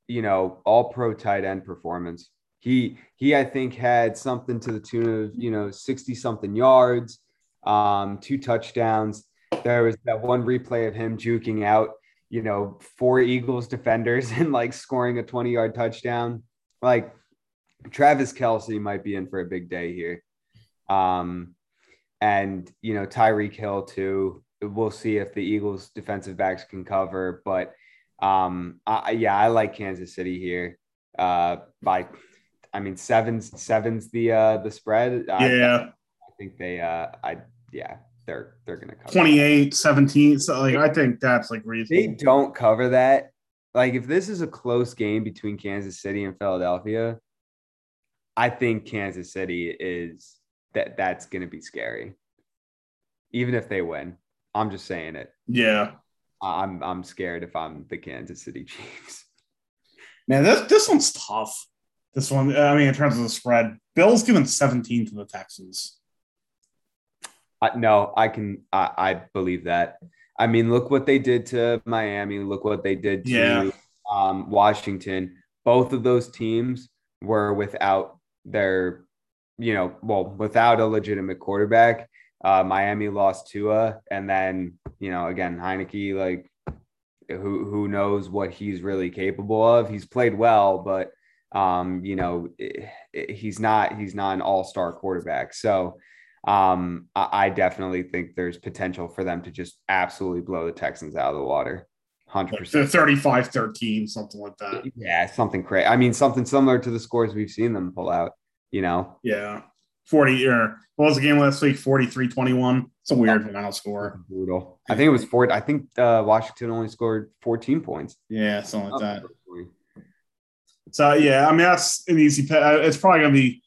you know, all pro tight end performance. He he I think had something to the tune of, you know, 60 something yards, um, two touchdowns. There was that one replay of him juking out, you know, four Eagles defenders and like scoring a 20 yard touchdown. Like Travis Kelce might be in for a big day here. Um, and you know Tyreek Hill too. We'll see if the Eagles defensive backs can cover, but um, I, yeah, I like Kansas City here. Uh, by, I mean sevens, sevens the uh the spread. Yeah, I, I think they uh, I yeah, they're they're gonna cover 28, 17. So like I think that's like reasonable. They don't cover that. Like if this is a close game between Kansas City and Philadelphia, I think Kansas City is that that's going to be scary. Even if they win, I'm just saying it. Yeah, I'm I'm scared if I'm the Kansas City Chiefs. Man, this this one's tough. This one, I mean, in terms of the spread, Bills given 17 to the Texans. I, no, I can I, I believe that. I mean, look what they did to Miami. Look what they did to yeah. um, Washington. Both of those teams were without their you know, well, without a legitimate quarterback, uh, Miami lost Tua, and then you know, again, Heinicke, like who who knows what he's really capable of. He's played well, but um, you know, he's not he's not an all star quarterback. So um, I, I definitely think there's potential for them to just absolutely blow the Texans out of the water. 100%. 35 13, something like that. Yeah, something crazy. I mean, something similar to the scores we've seen them pull out you know? Yeah. 40 or what was the game last week? 43 21. It's a weird oh, final score. Brutal. I think it was four. I think uh, Washington only scored 14 points. Yeah, something like that. So, yeah, I mean, that's an easy It's probably going to be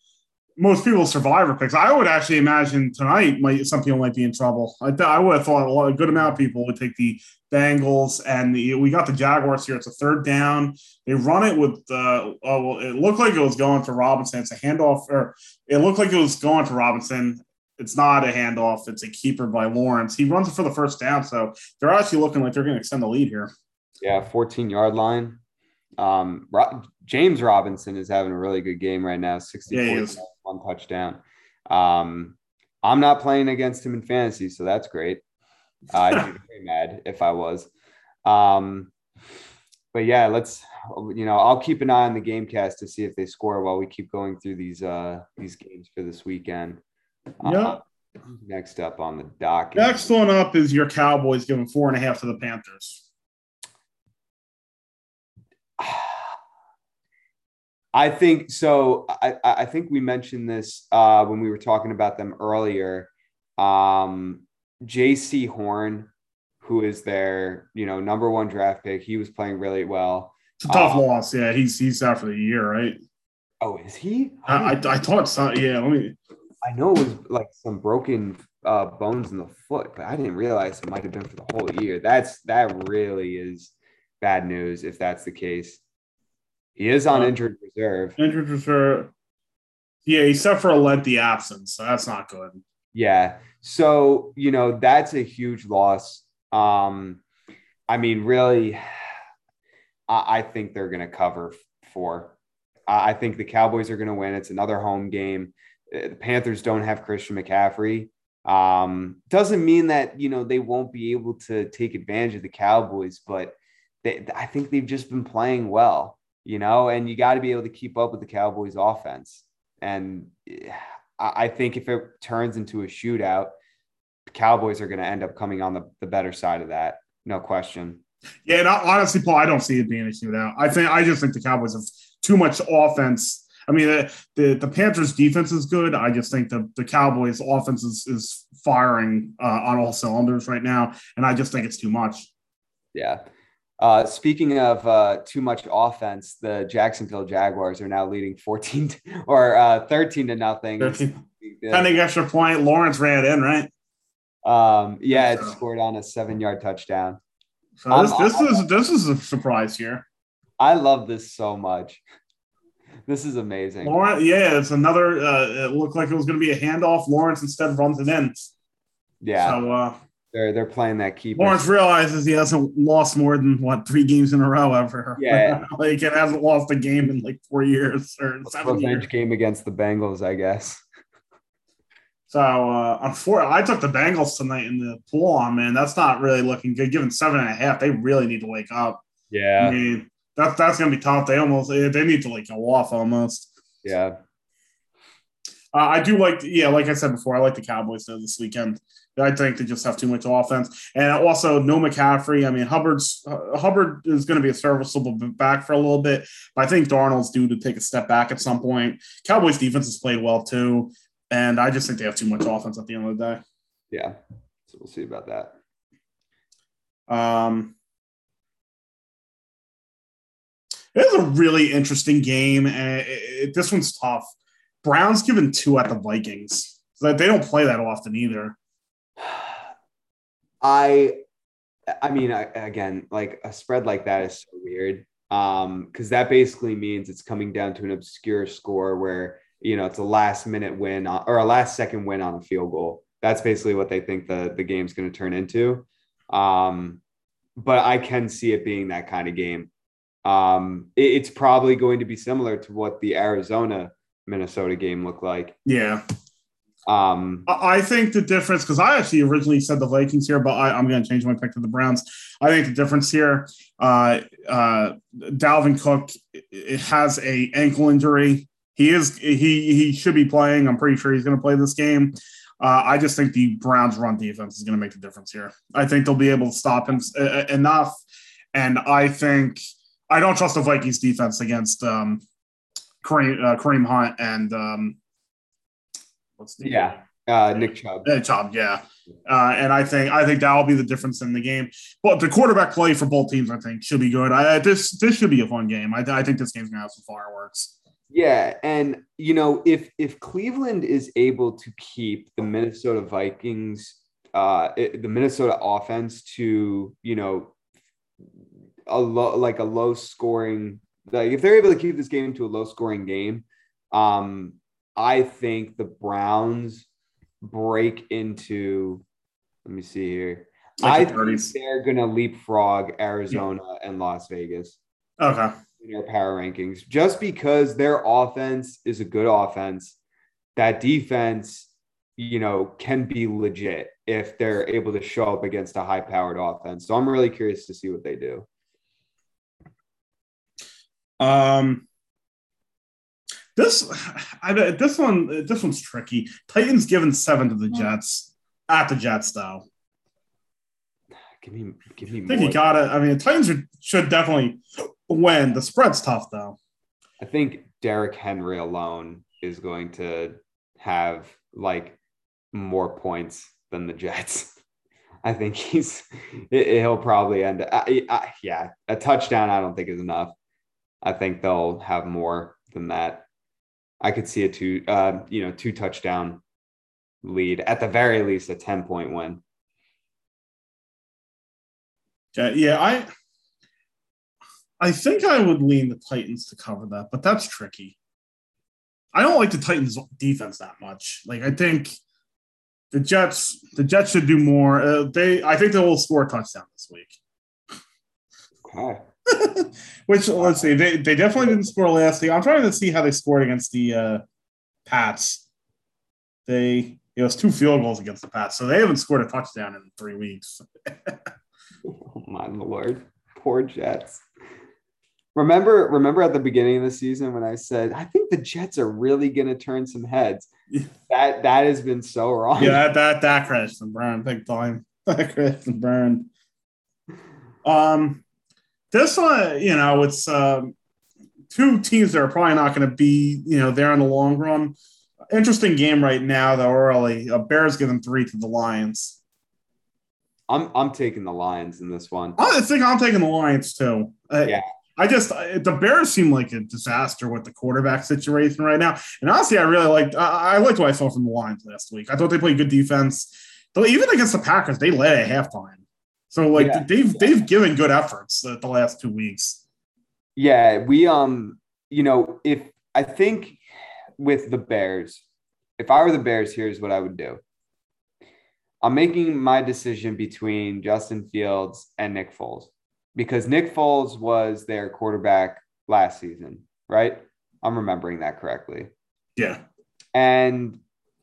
most people's survivor picks. I would actually imagine tonight might some people might be in trouble. I, th- I would have thought a, lot, a good amount of people would take the Bengals and the, we got the Jaguars here. It's a third down. They run it with uh, oh well, it looked like it was going to Robinson. It's a handoff, or it looked like it was going to Robinson. It's not a handoff. It's a keeper by Lawrence. He runs it for the first down, so they're actually looking like they're going to extend the lead here. Yeah, 14 yard line. Um, James Robinson is having a really good game right now. 64 yeah, one touchdown. Um, I'm not playing against him in fantasy, so that's great. Uh, I'd be very mad if I was. Um, but yeah, let's you know I'll keep an eye on the game cast to see if they score while we keep going through these uh these games for this weekend. Yeah. Uh, next up on the dock. Next one up is your Cowboys giving four and a half to the Panthers. I think so. I, I think we mentioned this uh, when we were talking about them earlier. Um, Jaycee Horn, who is their you know number one draft pick, he was playing really well. It's a tough um, loss. Yeah, he's he's out for the year, right? Oh, is he? I I, I thought so. Yeah, let me. I know it was like some broken uh, bones in the foot, but I didn't realize it might have been for the whole year. That's that really is bad news if that's the case. He is on uh, injured reserve. Injured reserve. Yeah, except for a lengthy absence. So that's not good. Yeah. So, you know, that's a huge loss. Um, I mean, really, I, I think they're going to cover four. I think the Cowboys are going to win. It's another home game. Uh, the Panthers don't have Christian McCaffrey. Um, doesn't mean that you know they won't be able to take advantage of the Cowboys, but they, I think they've just been playing well, you know, and you got to be able to keep up with the Cowboys offense. And I think if it turns into a shootout, the Cowboys are going to end up coming on the, the better side of that. No question. Yeah, and honestly, Paul, I don't see it being a shootout. I think I just think the Cowboys have too much offense. I mean, the the, the Panthers' defense is good. I just think the the Cowboys' offense is, is firing uh, on all cylinders right now, and I just think it's too much. Yeah. Uh, speaking of uh, too much offense, the Jacksonville Jaguars are now leading 14 to, or uh, 13 to nothing. 13. Pending extra point. Lawrence ran it in, right? Um, yeah, it scored on a seven yard touchdown. So this, this is this is a surprise here. I love this so much. This is amazing. Lawrence, yeah, it's another. Uh, it looked like it was going to be a handoff. Lawrence instead runs it in. Yeah. So uh, they're they're playing that keeper. Lawrence realizes he hasn't lost more than what three games in a row ever. Yeah, like it hasn't lost a game in like four years or seven revenge years. game against the Bengals, I guess. So uh, unfortunately, I took the Bengals tonight in the pool on man. That's not really looking good. Given seven and a half, they really need to wake up. Yeah, I mean that's that's gonna be tough. They almost they need to like go off almost. Yeah. Uh, I do like, yeah, like I said before, I like the Cowboys though this weekend. I think they just have too much offense, and also no McCaffrey. I mean, Hubbard's uh, Hubbard is going to be a serviceable back for a little bit, but I think Darnold's due to take a step back at some point. Cowboys defense has played well too, and I just think they have too much offense at the end of the day. Yeah, so we'll see about that. Um, it is a really interesting game, and it, it, this one's tough. Browns given two at the Vikings. So they don't play that often either. I, I mean, I, again, like a spread like that is so weird. Um, because that basically means it's coming down to an obscure score where you know it's a last minute win on, or a last second win on a field goal. That's basically what they think the the game's going to turn into. Um, but I can see it being that kind of game. Um, it, it's probably going to be similar to what the Arizona Minnesota game looked like. Yeah. Um, I think the difference because I actually originally said the Vikings here, but I, am going to change my pick to the Browns. I think the difference here, uh, uh, Dalvin Cook has a ankle injury. He is he he should be playing. I'm pretty sure he's going to play this game. Uh, I just think the Browns' run defense is going to make the difference here. I think they'll be able to stop him uh, enough, and I think I don't trust the Vikings defense against um, Kareem, uh, Kareem Hunt and um, what's the yeah uh, Nick Chubb. Uh, Chubb, yeah. Uh, and I think I think that will be the difference in the game. But the quarterback play for both teams, I think, should be good. I, this this should be a fun game. I, I think this game's gonna have some fireworks. Yeah, and you know if if Cleveland is able to keep the Minnesota Vikings, uh, the Minnesota offense to you know a low like a low scoring like if they're able to keep this game to a low scoring game, um, I think the Browns break into. Let me see here. Like I think they're gonna leapfrog Arizona yeah. and Las Vegas. Okay. In their power rankings, just because their offense is a good offense, that defense, you know, can be legit if they're able to show up against a high-powered offense. So I'm really curious to see what they do. Um, this I, this one this one's tricky. Titans given seven to the hmm. Jets at the Jets though. Give me give me. I think more. you got it. I mean, the Titans are, should definitely win. The spread's tough though. I think Derrick Henry alone is going to have like more points than the Jets. I think he's he'll probably end. I, I, yeah, a touchdown. I don't think is enough. I think they'll have more than that. I could see a two, uh, you know, two touchdown lead at the very least, a ten point win. Yeah, yeah, I, I think I would lean the Titans to cover that, but that's tricky. I don't like the Titans defense that much. Like I think the Jets the Jets should do more. Uh, they I think they will score a touchdown this week. Okay. Which let's see, they, they definitely didn't score last week. I'm trying to see how they scored against the uh, Pats. They it was two field goals against the Pats, so they haven't scored a touchdown in three weeks. oh my lord, poor Jets. Remember, remember at the beginning of the season when I said I think the Jets are really going to turn some heads. that that has been so wrong. Yeah, that that, that crashed and burned big time. That crashed and burned. Um, this one, you know, it's um, two teams that are probably not going to be, you know, there in the long run. Interesting game right now, though. Early, uh, Bears giving three to the Lions. I'm I'm taking the Lions in this one. I think I'm taking the Lions too. Uh, yeah. I just the Bears seem like a disaster with the quarterback situation right now. And honestly, I really liked I, I liked what I saw from the Lions last week. I thought they played good defense. Though even against the Packers, they led at halftime. So like yeah. they've they've given good efforts the, the last two weeks. Yeah, we um, you know, if I think with the Bears, if I were the Bears, here's what I would do. I'm making my decision between Justin Fields and Nick Foles because Nick Foles was their quarterback last season, right? I'm remembering that correctly. Yeah. And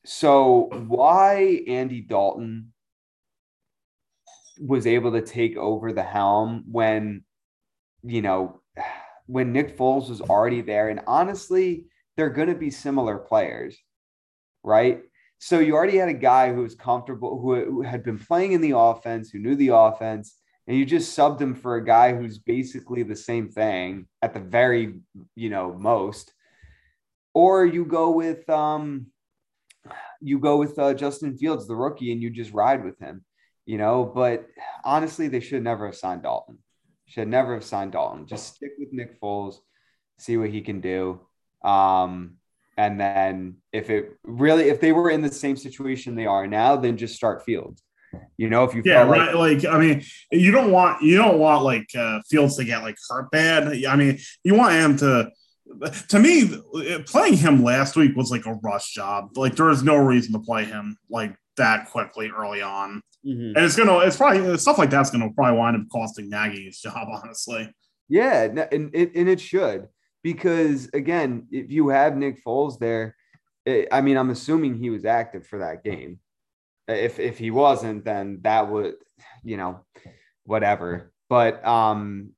so why Andy Dalton was able to take over the helm when you know when Nick Foles was already there and honestly they're going to be similar players, right? So you already had a guy who was comfortable who, had been playing in the offense, who knew the offense and you just subbed him for a guy who's basically the same thing at the very, you know, most. Or you go with um you go with uh, Justin Fields, the rookie, and you just ride with him, you know. But honestly, they should never have signed Dalton. Should never have signed Dalton. Just stick with Nick Foles, see what he can do. Um, and then if it really, if they were in the same situation they are now, then just start Fields. You know, if you yeah, right. Like, I mean, you don't want you don't want like uh, Fields to get like hurt bad. I mean, you want him to. To me, playing him last week was like a rush job. Like, there is no reason to play him like that quickly early on. Mm-hmm. And it's gonna, it's probably stuff like that's gonna probably wind up costing Nagy his job, honestly. Yeah, and it, and it should because again, if you have Nick Foles there, it, I mean, I'm assuming he was active for that game. If if he wasn't, then that would, you know, whatever. But um,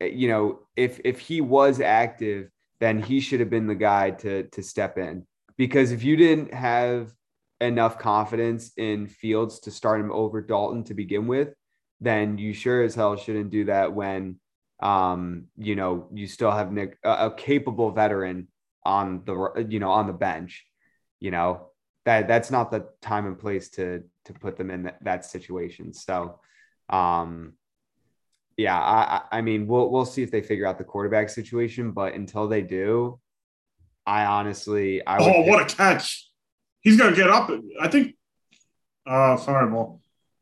you know, if if he was active, then he should have been the guy to to step in. Because if you didn't have enough confidence in Fields to start him over Dalton to begin with, then you sure as hell shouldn't do that when um, you know, you still have Nick, a, a capable veteran on the you know on the bench. You know, that that's not the time and place to to put them in that, that situation. So, um, yeah, I I mean we'll we'll see if they figure out the quarterback situation, but until they do, I honestly I oh what a catch! He's gonna get up. I think. Uh, sorry, well,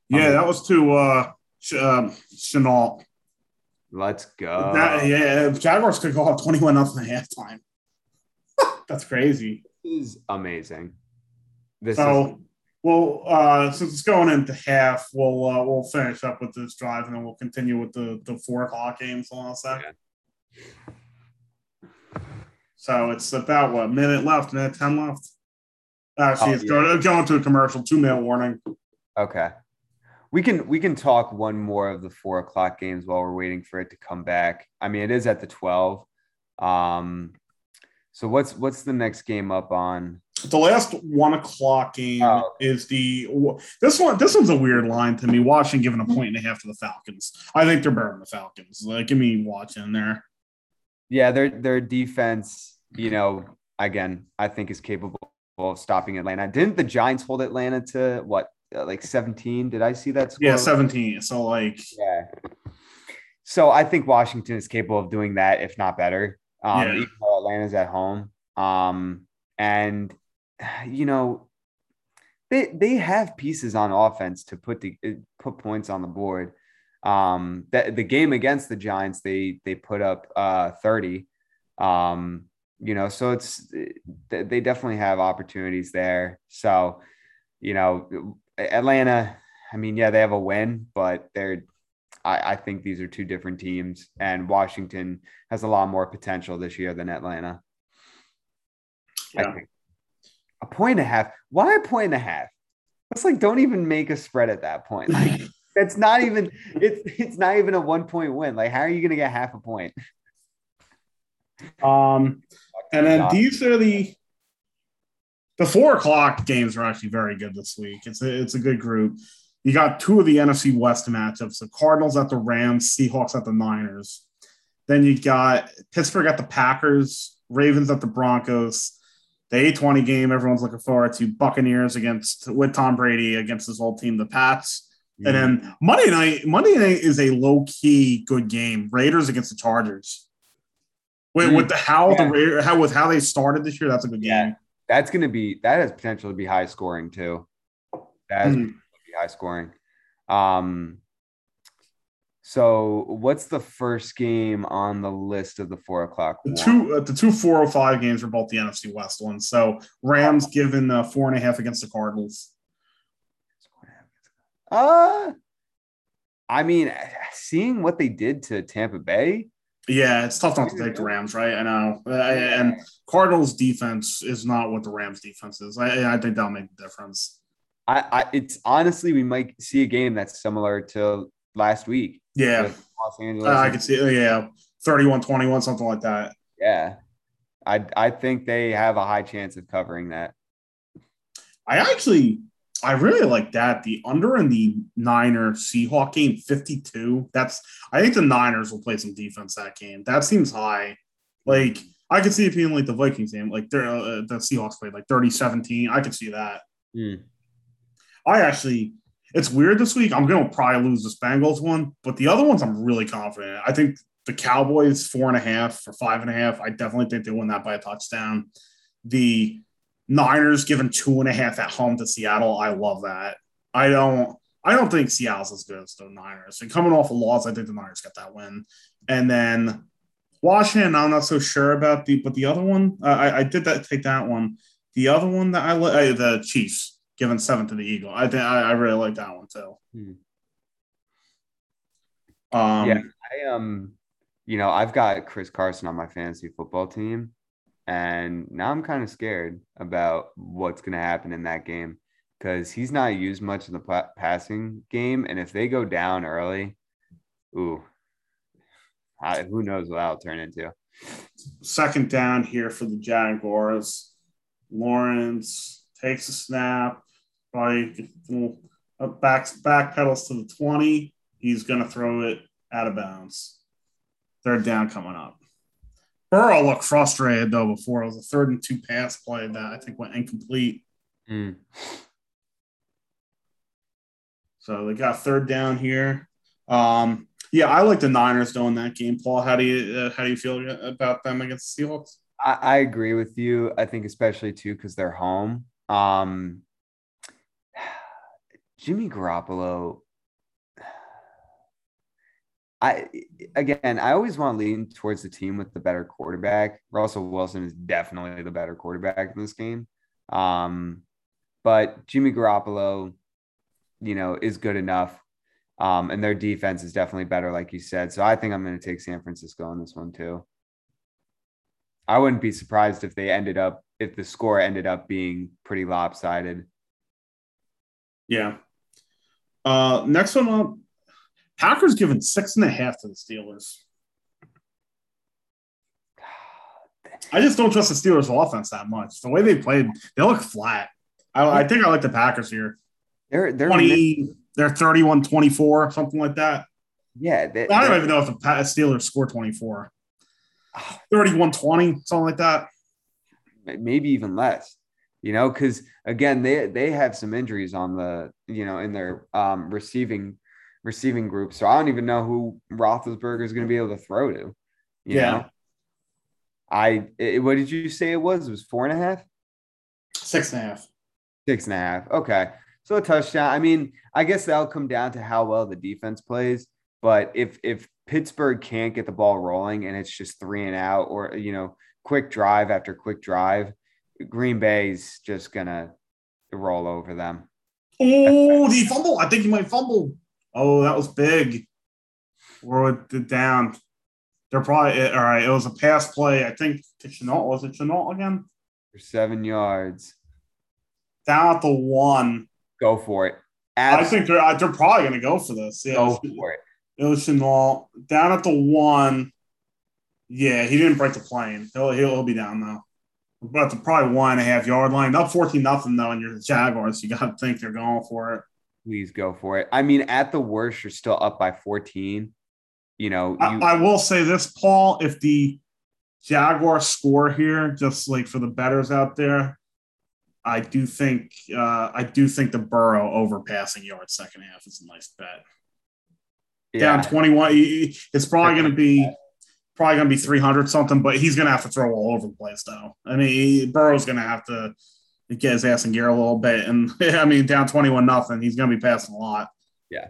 yeah, um, that was to uh, um, Shenault. Let's go. That, yeah, Jaguars could go up twenty-one nothing at halftime. That's crazy. This is amazing. This so, is... well, uh, since it's going into half, we'll uh, we'll finish up with this drive, and then we'll continue with the the four o'clock games. On all that. So it's about what minute left, minute ten left. Uh, Actually, oh, it's yeah. going, uh, going to a commercial. Two minute warning. Okay, we can we can talk one more of the four o'clock games while we're waiting for it to come back. I mean, it is at the twelve. Um, so what's what's the next game up on? The last one o'clock game oh. is the this one. This one's a weird line to me. Washington giving a mm-hmm. point and a half to the Falcons. I think they're better than the Falcons. Like, give me watching there. Yeah, their their defense. You know, again, I think is capable of stopping Atlanta. Didn't the Giants hold Atlanta to what, uh, like seventeen? Did I see that score? Yeah, seventeen. So like, yeah. So I think Washington is capable of doing that, if not better. Um, yeah. even though Atlanta's at home. Um, and you know, they they have pieces on offense to put the uh, put points on the board. Um, that the game against the Giants, they they put up uh 30. Um, you know, so it's they definitely have opportunities there. So, you know, Atlanta, I mean, yeah, they have a win, but they're I, I think these are two different teams, and Washington has a lot more potential this year than Atlanta. Yeah. A point and a half. Why a point and a half? It's like don't even make a spread at that point. Like it's not even it's it's not even a one point win. Like how are you gonna get half a point? Um, and then these are the the four o'clock games are actually very good this week. It's a it's a good group. You got two of the NFC West matchups: the Cardinals at the Rams, Seahawks at the Niners. Then you got Pittsburgh at the Packers, Ravens at the Broncos. The A20 game everyone's looking forward to Buccaneers against with Tom Brady against his old team, the Pats. And then Monday night, Monday night is a low key good game. Raiders against the Chargers. Wait, mm. with the how yeah. the how with how they started this year, that's a good yeah. game. That's going to be that has potential to be high scoring too. That has mm. be high scoring. Um. So, what's the first game on the list of the four o'clock? The two, uh, the two four oh five games are both the NFC West ones. So, Rams given uh, four and a half against the Cardinals. Uh, I mean, seeing what they did to Tampa Bay. Yeah, it's tough not to take the Rams, right? I know, and Cardinals defense is not what the Rams defense is. I, I think that'll make a difference. I, I, it's honestly, we might see a game that's similar to last week. Yeah, Los Angeles. Uh, I could see. Yeah, 31-21, something like that. Yeah, I, I think they have a high chance of covering that. I actually I really like that. The under in the Niner Seahawk game, 52. That's I think the Niners will play some defense that game. That seems high. Like I could see it being like the Vikings game, like uh, the Seahawks played like 30 17. I could see that. Mm. I actually, it's weird this week. I'm going to probably lose the Bengals one, but the other ones I'm really confident. I think the Cowboys, four and a half or five and a half. I definitely think they win that by a touchdown. The Niners given two and a half at home to Seattle. I love that. I don't. I don't think Seattle's as good as the Niners. And coming off a loss, I think the Niners get that win. And then Washington, I'm not so sure about the, but the other one, uh, I, I did that take that one. The other one that I like, uh, the Chiefs giving seven to the Eagle. I think I, I really like that one too. Hmm. Um, yeah, I um, you know, I've got Chris Carson on my fantasy football team, and now I'm kind of scared about what's going to happen in that game because he's not used much in the passing game. And if they go down early, ooh, I, who knows what that'll turn into. Second down here for the Jaguars. Lawrence takes a snap, probably back back pedals to the 20. He's going to throw it out of bounds. Third down coming up. Burrow looked frustrated though before. It was a third and two pass play that I think went incomplete. Mm. So they got third down here. Um, yeah, I like the Niners though in that game. Paul, how do you uh, how do you feel about them against the Seahawks? I, I agree with you. I think especially too because they're home. Um, Jimmy Garoppolo I again, I always want to lean towards the team with the better quarterback. Russell Wilson is definitely the better quarterback in this game. Um, but Jimmy Garoppolo, you know, is good enough. Um, and their defense is definitely better, like you said. So I think I'm going to take San Francisco on this one too. I wouldn't be surprised if they ended up if the score ended up being pretty lopsided. Yeah. Uh, next one up, Packers given six and a half to the Steelers. I just don't trust the Steelers' offense that much. The way they played, they look flat. I, I think I like the Packers here. They're they're 20, they're 31 24, something like that. Yeah. They, I don't even know if the Steelers score 24. 31 20, something like that. Maybe even less, you know, because again, they they have some injuries on the, you know, in their um, receiving receiving group. So I don't even know who Roethlisberger is going to be able to throw to. yeah. Know? I it, what did you say it was? It was four and a half, six and a half, six and a half. Okay, so a touchdown. I mean, I guess that'll come down to how well the defense plays. But if if Pittsburgh can't get the ball rolling and it's just three and out, or you know, quick drive after quick drive. Green Bay's just gonna roll over them. Oh, the fumble! I think he might fumble. Oh, that was big. Or it down. They're probably all right. It was a pass play. I think to Shenault. Was it Shenault again? For seven yards. Down at the one. Go for it. Absolutely. I think they're they're probably going to go for this. Yeah, go for it. It was Shenault down at the one. Yeah, he didn't break the plane. He'll he'll, he'll be down though. But the probably one and a half yard line. Up 14 nothing though, and you're the Jaguars. You got to think they're going for it. Please go for it. I mean, at the worst, you're still up by 14. You know, you- I, I will say this, Paul. If the Jaguar score here, just like for the betters out there, I do think uh, I do think the Burrow over passing yards second half is a nice bet. Yeah. Down 21. It's probably going to be probably going to be 300 something, but he's going to have to throw all over the place, though. I mean, Burrow's going to have to get his ass in gear a little bit. And I mean, down 21 nothing, he's going to be passing a lot. Yeah.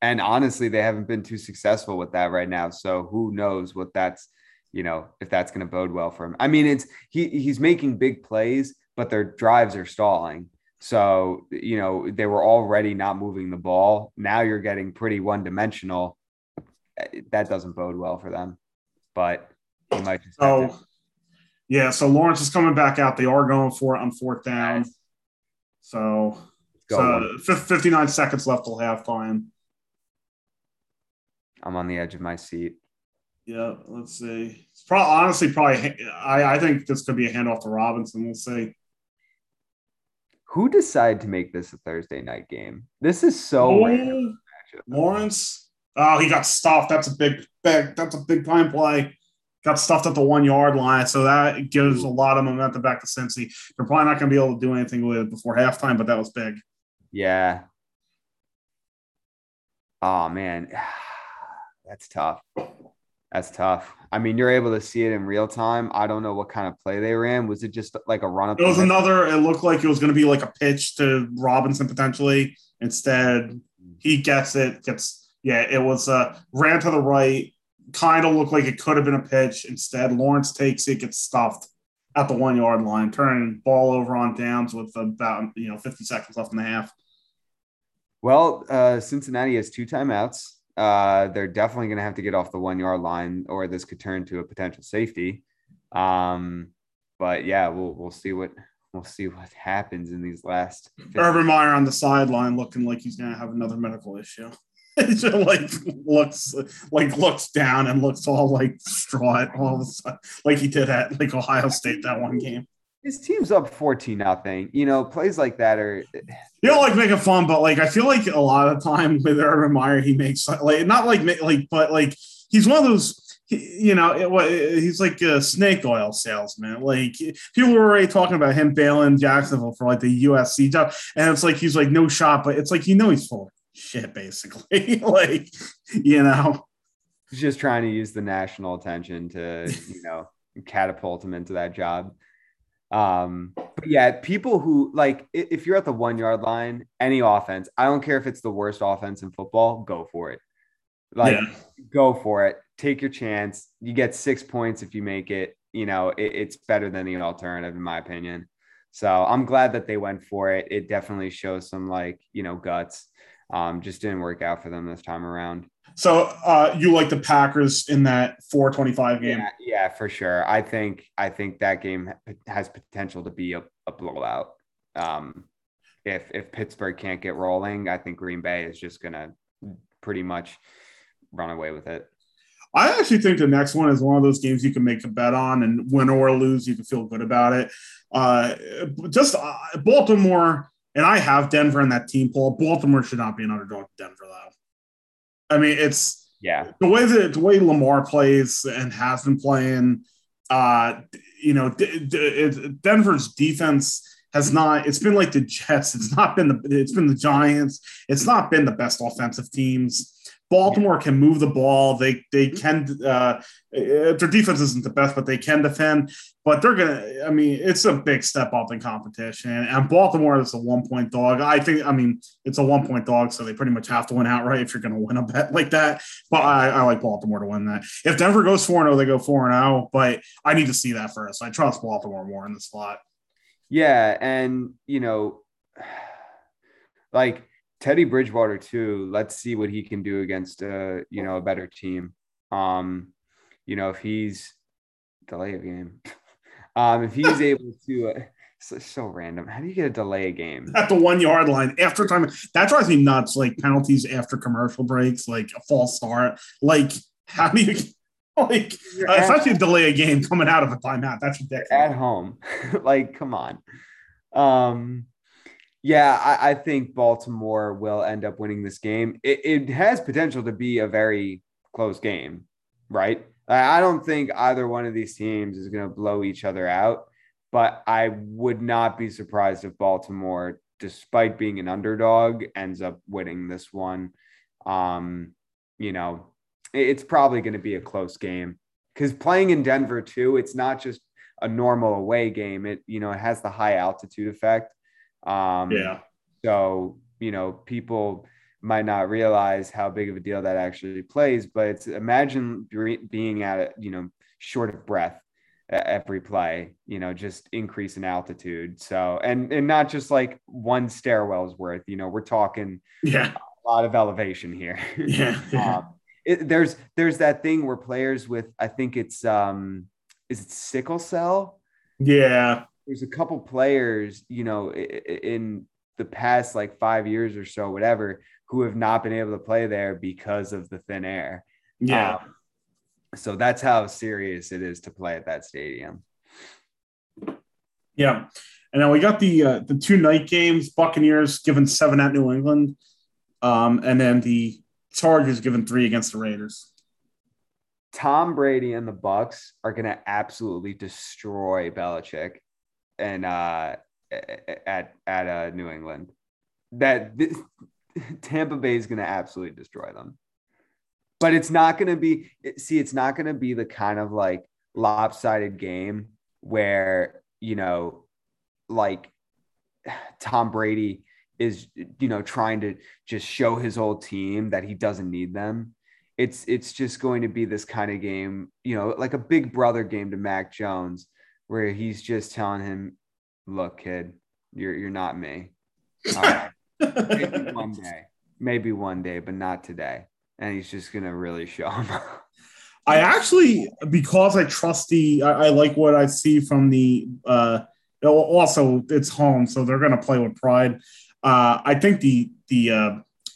And honestly, they haven't been too successful with that right now. So who knows what that's, you know, if that's going to bode well for him. I mean, it's he he's making big plays, but their drives are stalling. So, you know, they were already not moving the ball. Now you're getting pretty one dimensional. That doesn't bode well for them but he might just. So, yeah, so Lawrence is coming back out. They are going for it on fourth down. Nice. So, so 59 seconds left till halftime. I'm on the edge of my seat. Yeah, let's see. It's probably honestly probably. I I think this could be a handoff to Robinson. We'll see. Who decided to make this a Thursday night game? This is so oh, Lawrence. Oh, he got stuffed. That's a big, big. That's a big time play. Got stuffed at the one yard line, so that gives a lot of momentum back to Cincy. They're probably not going to be able to do anything with it before halftime, but that was big. Yeah. Oh man, that's tough. That's tough. I mean, you're able to see it in real time. I don't know what kind of play they ran. Was it just like a run up? It was another. It looked like it was going to be like a pitch to Robinson potentially. Instead, he gets it, gets yeah, it was uh, ran to the right, kind of looked like it could have been a pitch. Instead, Lawrence takes it, gets stuffed at the one yard line, turning ball over on downs with about you know 50 seconds left in the half. Well, uh, Cincinnati has two timeouts. Uh, they're definitely going to have to get off the one yard line, or this could turn to a potential safety. Um, but yeah, we'll we'll see what we'll see what happens in these last. 50. Urban Meyer on the sideline, looking like he's going to have another medical issue. just like looks like looks down and looks all like distraught all of a sudden, like he did at like Ohio State that one game. His team's up 14 nothing. You know, plays like that are eh. you know like making fun, but like I feel like a lot of time with Urban Meyer, he makes like not like like but like he's one of those you know, it, eh, he's like a snake oil salesman. Like people were already talking about him bailing Jacksonville for like the USC job, and it's like he's like no shot, but it's like you know he's full shit, basically. like, you know, he's just trying to use the national attention to, you know, catapult him into that job. Um, but yeah, people who like if you're at the one yard line, any offense, I don't care if it's the worst offense in football, go for it. Like, yeah. go for it. Take your chance. You get six points if you make it. You know, it, it's better than the alternative, in my opinion. So I'm glad that they went for it. It definitely shows some like, you know, guts um, just didn't work out for them this time around. So uh, you like the Packers in that 425 game? Yeah, yeah, for sure. I think I think that game has potential to be a, a blowout. Um, if if Pittsburgh can't get rolling, I think Green Bay is just gonna pretty much run away with it. I actually think the next one is one of those games you can make a bet on, and win or lose, you can feel good about it. Uh, just uh, Baltimore and I have Denver in that team pool. Baltimore should not be an underdog to Denver, though. I mean, it's yeah the way that the way Lamar plays and has been playing. Uh, you know, D- D- Denver's defense has not. It's been like the Jets. It's not been the. It's been the Giants. It's not been the best offensive teams. Baltimore can move the ball. They they can. Uh, their defense isn't the best, but they can defend. But they're gonna. I mean, it's a big step up in competition. And Baltimore is a one point dog. I think. I mean, it's a one point dog, so they pretty much have to win outright if you're going to win a bet like that. But I, I like Baltimore to win that. If Denver goes four zero, they go four zero. But I need to see that first. I trust Baltimore more in the spot. Yeah, and you know, like Teddy Bridgewater too. Let's see what he can do against a you know a better team. Um, you know if he's delay a game, um, if he's able to. Uh, so, so random. How do you get a delay a game at the one yard line after time? That drives me nuts. Like penalties after commercial breaks, like a false start. Like how do you like uh, especially delay a game coming out of a timeout? That's ridiculous. At home, like come on. Um, yeah, I, I, think Baltimore will end up winning this game. It, it has potential to be a very close game, right? I don't think either one of these teams is going to blow each other out, but I would not be surprised if Baltimore, despite being an underdog, ends up winning this one. Um, you know, it's probably going to be a close game because playing in Denver too, it's not just a normal away game. It you know it has the high altitude effect. Um, yeah. So, you know, people might not realize how big of a deal that actually plays, but it's imagine being at you know, short of breath every play, you know, just increase in altitude. So, and, and not just like one stairwell's worth, you know, we're talking yeah. a lot of elevation here. Yeah. um, it, there's, there's that thing where players with, I think it's, um, is it sickle cell? Yeah there's a couple players, you know, in the past like five years or so, whatever, who have not been able to play there because of the thin air. Yeah. Um, so that's how serious it is to play at that stadium. Yeah. And then we got the uh, the two night games, Buccaneers given seven at New England. Um, and then the Chargers given three against the Raiders. Tom Brady and the Bucs are going to absolutely destroy Belichick and uh, at at uh, New England. That this, Tampa Bay is going to absolutely destroy them. But it's not going to be. See, it's not going to be the kind of like lopsided game where you know, like Tom Brady is you know trying to just show his whole team that he doesn't need them. It's it's just going to be this kind of game, you know, like a big brother game to Mac Jones where he's just telling him, "Look, kid, you're you're not me. maybe one day, maybe one day, but not today." And he's just gonna really show him. I actually, because I trust the, I, I, like what I see from the. uh Also, it's home, so they're gonna play with pride. Uh I think the the uh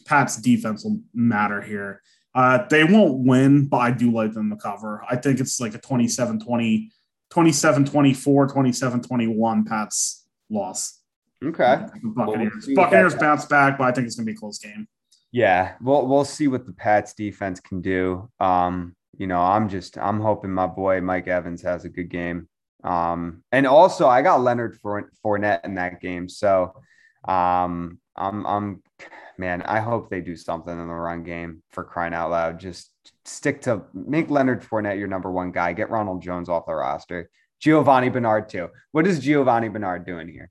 Pats defense will matter here. Uh, they won't win, but I do like them to cover. I think it's like a 27 20 27 24, 27 21 Pats loss. Okay. Buccaneers, well, Buccaneers bounce back, but I think it's going to be a close game. Yeah, we'll we'll see what the Pats defense can do. Um, you know, I'm just I'm hoping my boy Mike Evans has a good game. Um, and also I got Leonard for Fournette in that game, so um, I'm I'm man, I hope they do something in the run game for crying out loud. Just stick to make Leonard Fournette your number one guy. Get Ronald Jones off the roster. Giovanni Bernard too. What is Giovanni Bernard doing here?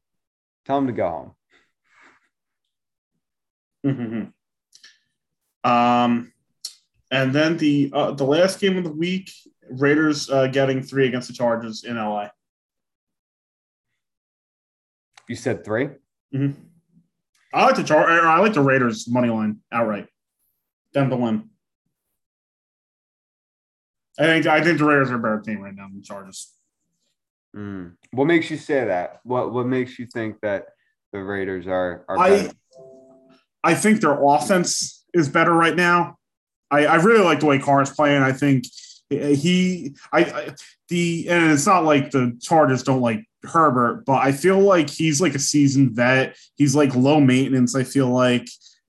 Tell him to go home. Mm-hmm. Um, and then the uh, the last game of the week, Raiders uh, getting three against the Chargers in LA. You said 3 mm-hmm. I like the Char- I like the Raiders money line outright. Them to win. I think I think the Raiders are a better team right now than the Chargers. Mm. What makes you say that? What what makes you think that the Raiders are are I, better? I think their offense is better right now. I, I really like the way Carr is playing. I think he I, I the and it's not like the Chargers don't like Herbert, but I feel like he's like a seasoned vet. He's like low maintenance. I feel like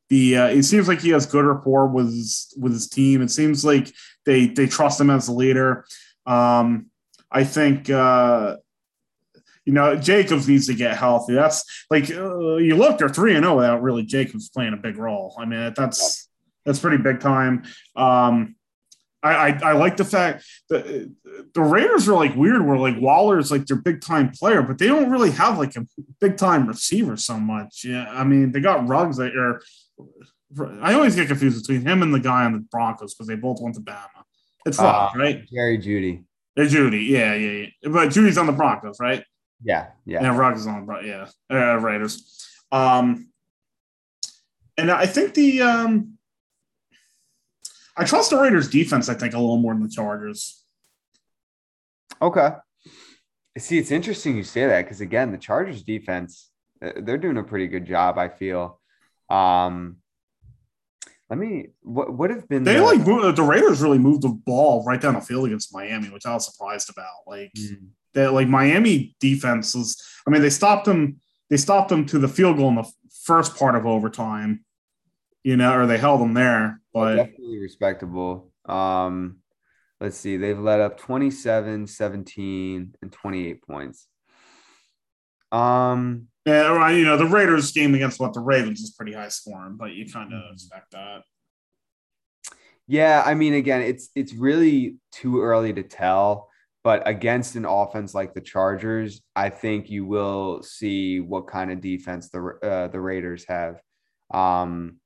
the uh, it seems like he has good rapport with his, with his team. It seems like they they trust him as a leader. Um, I think uh, you know Jacobs needs to get healthy. That's like uh, you look they're three and zero oh without really Jacobs playing a big role. I mean that's That's pretty big time. Um, I, I, I like the fact that the Raiders are like weird. Where like Waller's like their big time player, but they don't really have like a big time receiver so much. Yeah, I mean they got Ruggs that are. I always get confused between him and the guy on the Broncos because they both went to Bama. It's Ruggs, uh, right? Jerry Jeudy. They're Jeudy, yeah, yeah, yeah. But Jeudy's on the Broncos, right? Yeah, yeah. And Ruggs is on the yeah uh, Raiders. Um, and I think the um, I trust the Raiders defense, I think, a little more than the Chargers. Okay. See, it's interesting you say that because again, the Chargers defense, uh, they're doing a pretty good job, I feel. Um let me what would have been they the, like the Raiders really moved the ball right down the field against Miami, which I was surprised about. Like mm. that like Miami defense was I mean, they stopped them, they stopped them to the field goal in the first part of overtime, you know, or they held them there but definitely respectable. Um, let's see, they've led up 27, 17, and 28 points. Um, yeah, you know, the Raiders game against what the Ravens is pretty high scoring, but you kind of mm-hmm. expect that. Yeah, I mean, again, it's it's really too early to tell, but against an offense like the Chargers, I think you will see what kind of defense the uh, the Raiders have. Um,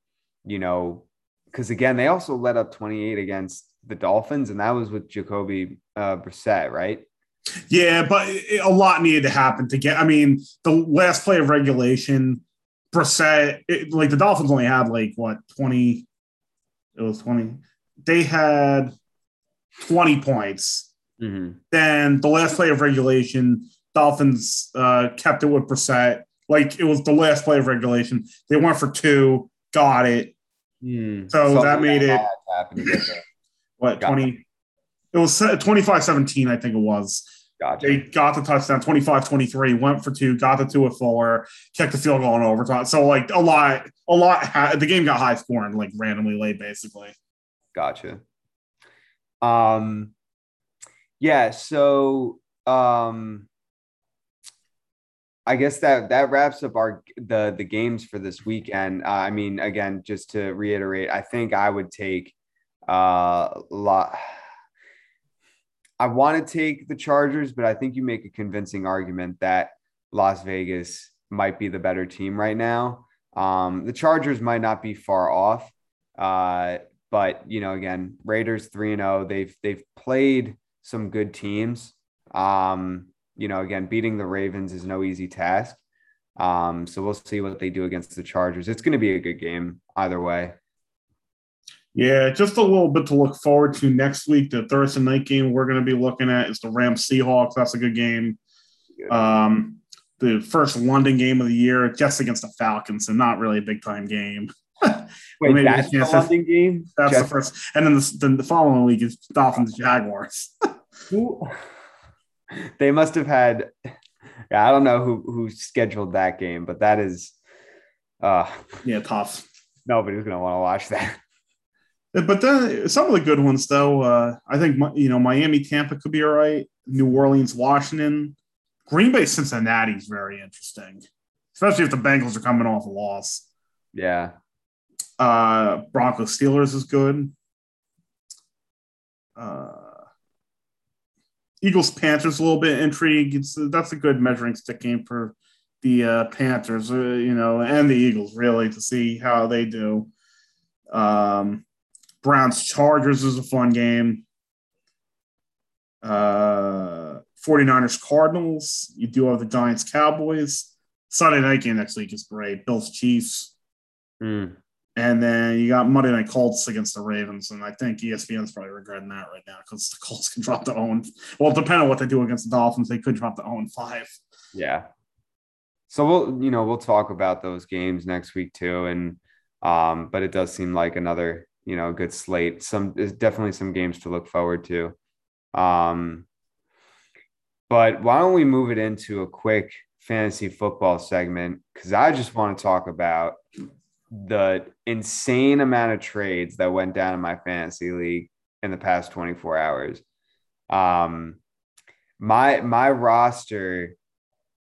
you know, because again, they also let up 28 against the Dolphins, and that was with Jacoby uh, Brissett, right? Yeah, but a lot needed to happen to get. I mean, the last play of regulation, Brissett, it, like the Dolphins only had like what 20? It was 20. They had 20 points. Mm-hmm. Then the last play of regulation, Dolphins uh, kept it with Brissett. Like it was the last play of regulation. They went for two, got it. Mm, so that made it what got 20 it was 25 17 i think it was. Gotcha. they got the touchdown 25 23 went for two got the two with fuller kicked the field goal in overtime. So like a lot a lot ha- the game got high scoring like randomly late basically. Gotcha. Um yeah so um I guess that that wraps up our the the games for this weekend. Uh, I mean, again, just to reiterate, I think I would take uh lot. I want to take the Chargers, but I think you make a convincing argument that Las Vegas might be the better team right now. Um, the Chargers might not be far off, uh, but you know, again, Raiders three and zero. Oh, they've they've played some good teams. Um, you know, again, beating the Ravens is no easy task. Um, so we'll see what they do against the Chargers. It's going to be a good game either way. Yeah, just a little bit to look forward to next week. The Thursday night game we're going to be looking at is the Rams Seahawks. That's a good game. Um, the first London game of the year, just against the Falcons, and not really a big time game. Wait, that's the London game. That's just- the first, and then the, then the following week is Dolphins Jaguars. they must have had Yeah, I don't know who who scheduled that game, but that is uh yeah, tough. Nobody's gonna want to watch that. But then some of the good ones, though, uh, I think you know Miami, Tampa could be all right. New Orleans, Washington, Green Bay, Cincinnati is very interesting, especially if the Bengals are coming off a loss. Yeah. Uh, Broncos, Steelers is good. Uh, Eagles Panthers a little bit intrigue. It's that's a good measuring stick game for the uh, Panthers, uh, you know, and the Eagles really to see how they do. Um, Browns Chargers is a fun game. Uh, 49ers Cardinals. You do have the Giants Cowboys. Sunday night game next week is great. Bills Chiefs. Mm. And then you got Monday Night Colts against the Ravens, and I think ESPN's probably regretting that right now because the Colts can drop the own. Well, depending on what they do against the Dolphins, they could drop the own five. Yeah. So we'll, you know, we'll talk about those games next week too, and um, but it does seem like another, you know, good slate. Some definitely some games to look forward to. Um, but why don't we move it into a quick fantasy football segment? Because I just want to talk about the insane amount of trades that went down in my fantasy league in the past 24 hours. Um, my my roster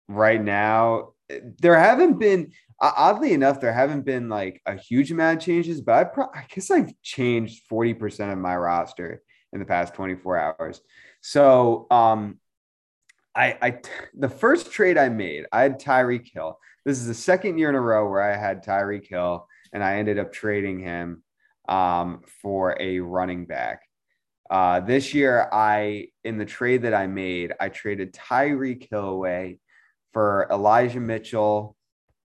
right now, there haven't been oddly enough, there haven't been like a huge amount of changes, but I, pro- I guess I've changed 40% of my roster in the past 24 hours. So, um, I, I, the first trade I made, I had Tyreek Hill. This is the second year in a row where I had Tyreek Hill, and I ended up trading him um, for a running back. Uh, this year, I in the trade that I made, I traded Tyreek Hill away for Elijah Mitchell,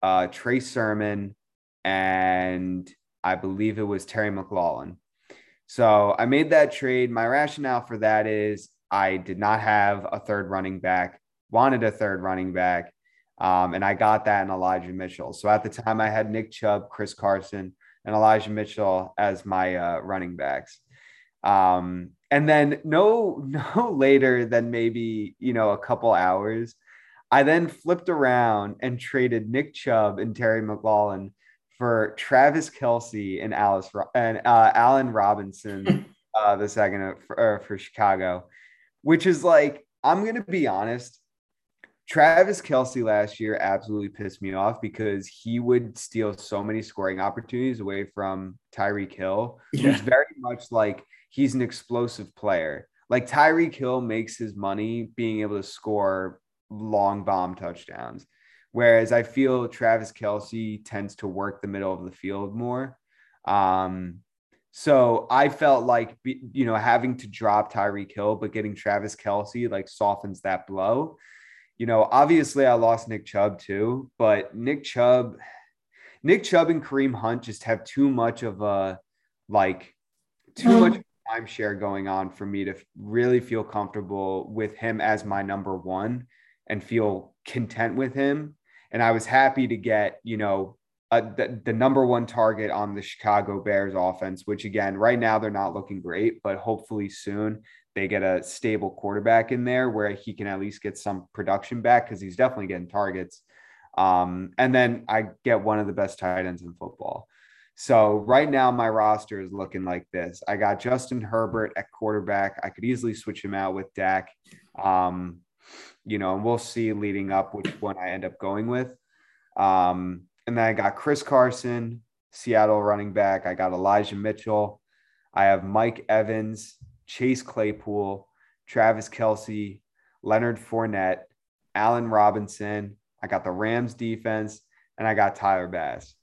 uh, Trey Sermon, and I believe it was Terry McLaurin. So I made that trade. My rationale for that is I did not have a third running back, wanted a third running back, um, and I got that in Elijah Mitchell. So at the time, I had Nick Chubb, Chris Carson, and Elijah Mitchell as my uh, running backs. Um, and then no, no later than maybe you know a couple hours, I then flipped around and traded Nick Chubb and Terry McLaurin for Travis Kelce and Alice and uh, Allen Robinson uh, the second for, uh, for Chicago, which is like I'm gonna be honest. Travis Kelce last year absolutely pissed me off because he would steal so many scoring opportunities away from Tyreek Hill, yeah. who's very much like he's an explosive player. Like Tyreek Hill makes his money being able to score long bomb touchdowns. Whereas I feel Travis Kelce tends to work the middle of the field more. Um, so I felt like, you know, having to drop Tyreek Hill, but getting Travis Kelce like softens that blow you know, obviously I lost Nick Chubb too, but Nick Chubb, Nick Chubb and Kareem Hunt just have too much of a like too mm. much timeshare going on for me to really feel comfortable with him as my number one and feel content with him. And I was happy to get, you know, uh, the, the number one target on the Chicago Bears offense, which again, right now they're not looking great, but hopefully soon they get a stable quarterback in there where he can at least get some production back because he's definitely getting targets. Um, and then I get one of the best tight ends in football. So right now my roster is looking like this. I got Justin Herbert at quarterback. I could easily switch him out with Dak. Um, you know, and we'll see leading up which one I end up going with. Um, and then I got Chris Carson, Seattle running back. I got Elijah Mitchell. I have Mike Evans Chase Claypool, Travis Kelce, Leonard Fournette, Allen Robinson. I got the Rams defense, and I got Tyler Bass.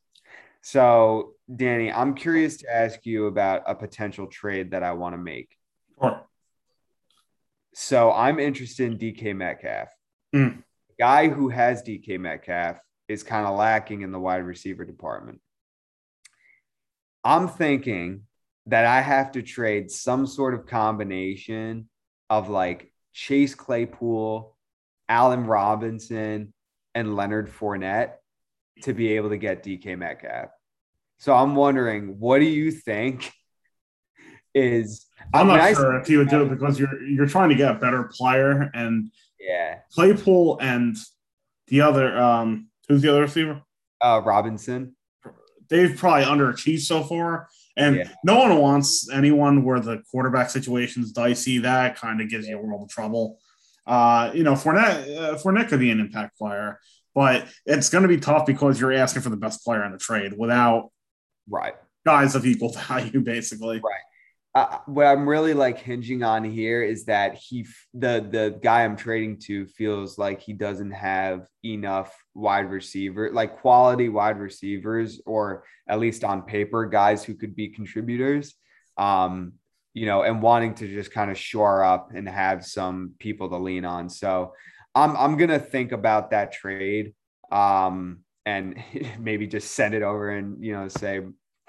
So, Danny, I'm curious to ask you about a potential trade that I want to make. Sure. So, I'm interested in DK Metcalf. Mm. guy who has DK Metcalf is kind of lacking in the wide receiver department. I'm thinking that I have to trade some sort of combination of like Chase Claypool, Allen Robinson, and Leonard Fournette to be able to get DK Metcalf. So I'm wondering, what do you think is? I'm not sure if you would do it because you're you're trying to get a better player, and yeah, Claypool and the other um who's the other receiver? Uh, Robinson. They've probably underachieved so far. And yeah. no one wants anyone where the quarterback situation is dicey. That kind of gives you a world of trouble. Uh, you know, Fournette, uh, Fournette could be an impact player, but it's going to be tough because you're asking for the best player in the trade without right guys of equal value, basically. Right uh, what I'm really like hinging on here is that he, the the guy I'm trading to, feels like he doesn't have enough wide receiver, like quality wide receivers, or at least on paper, guys who could be contributors. Um, you know, and wanting to just kind of shore up and have some people to lean on. So I'm I'm gonna think about that trade. Um, and maybe just send it over and you know say,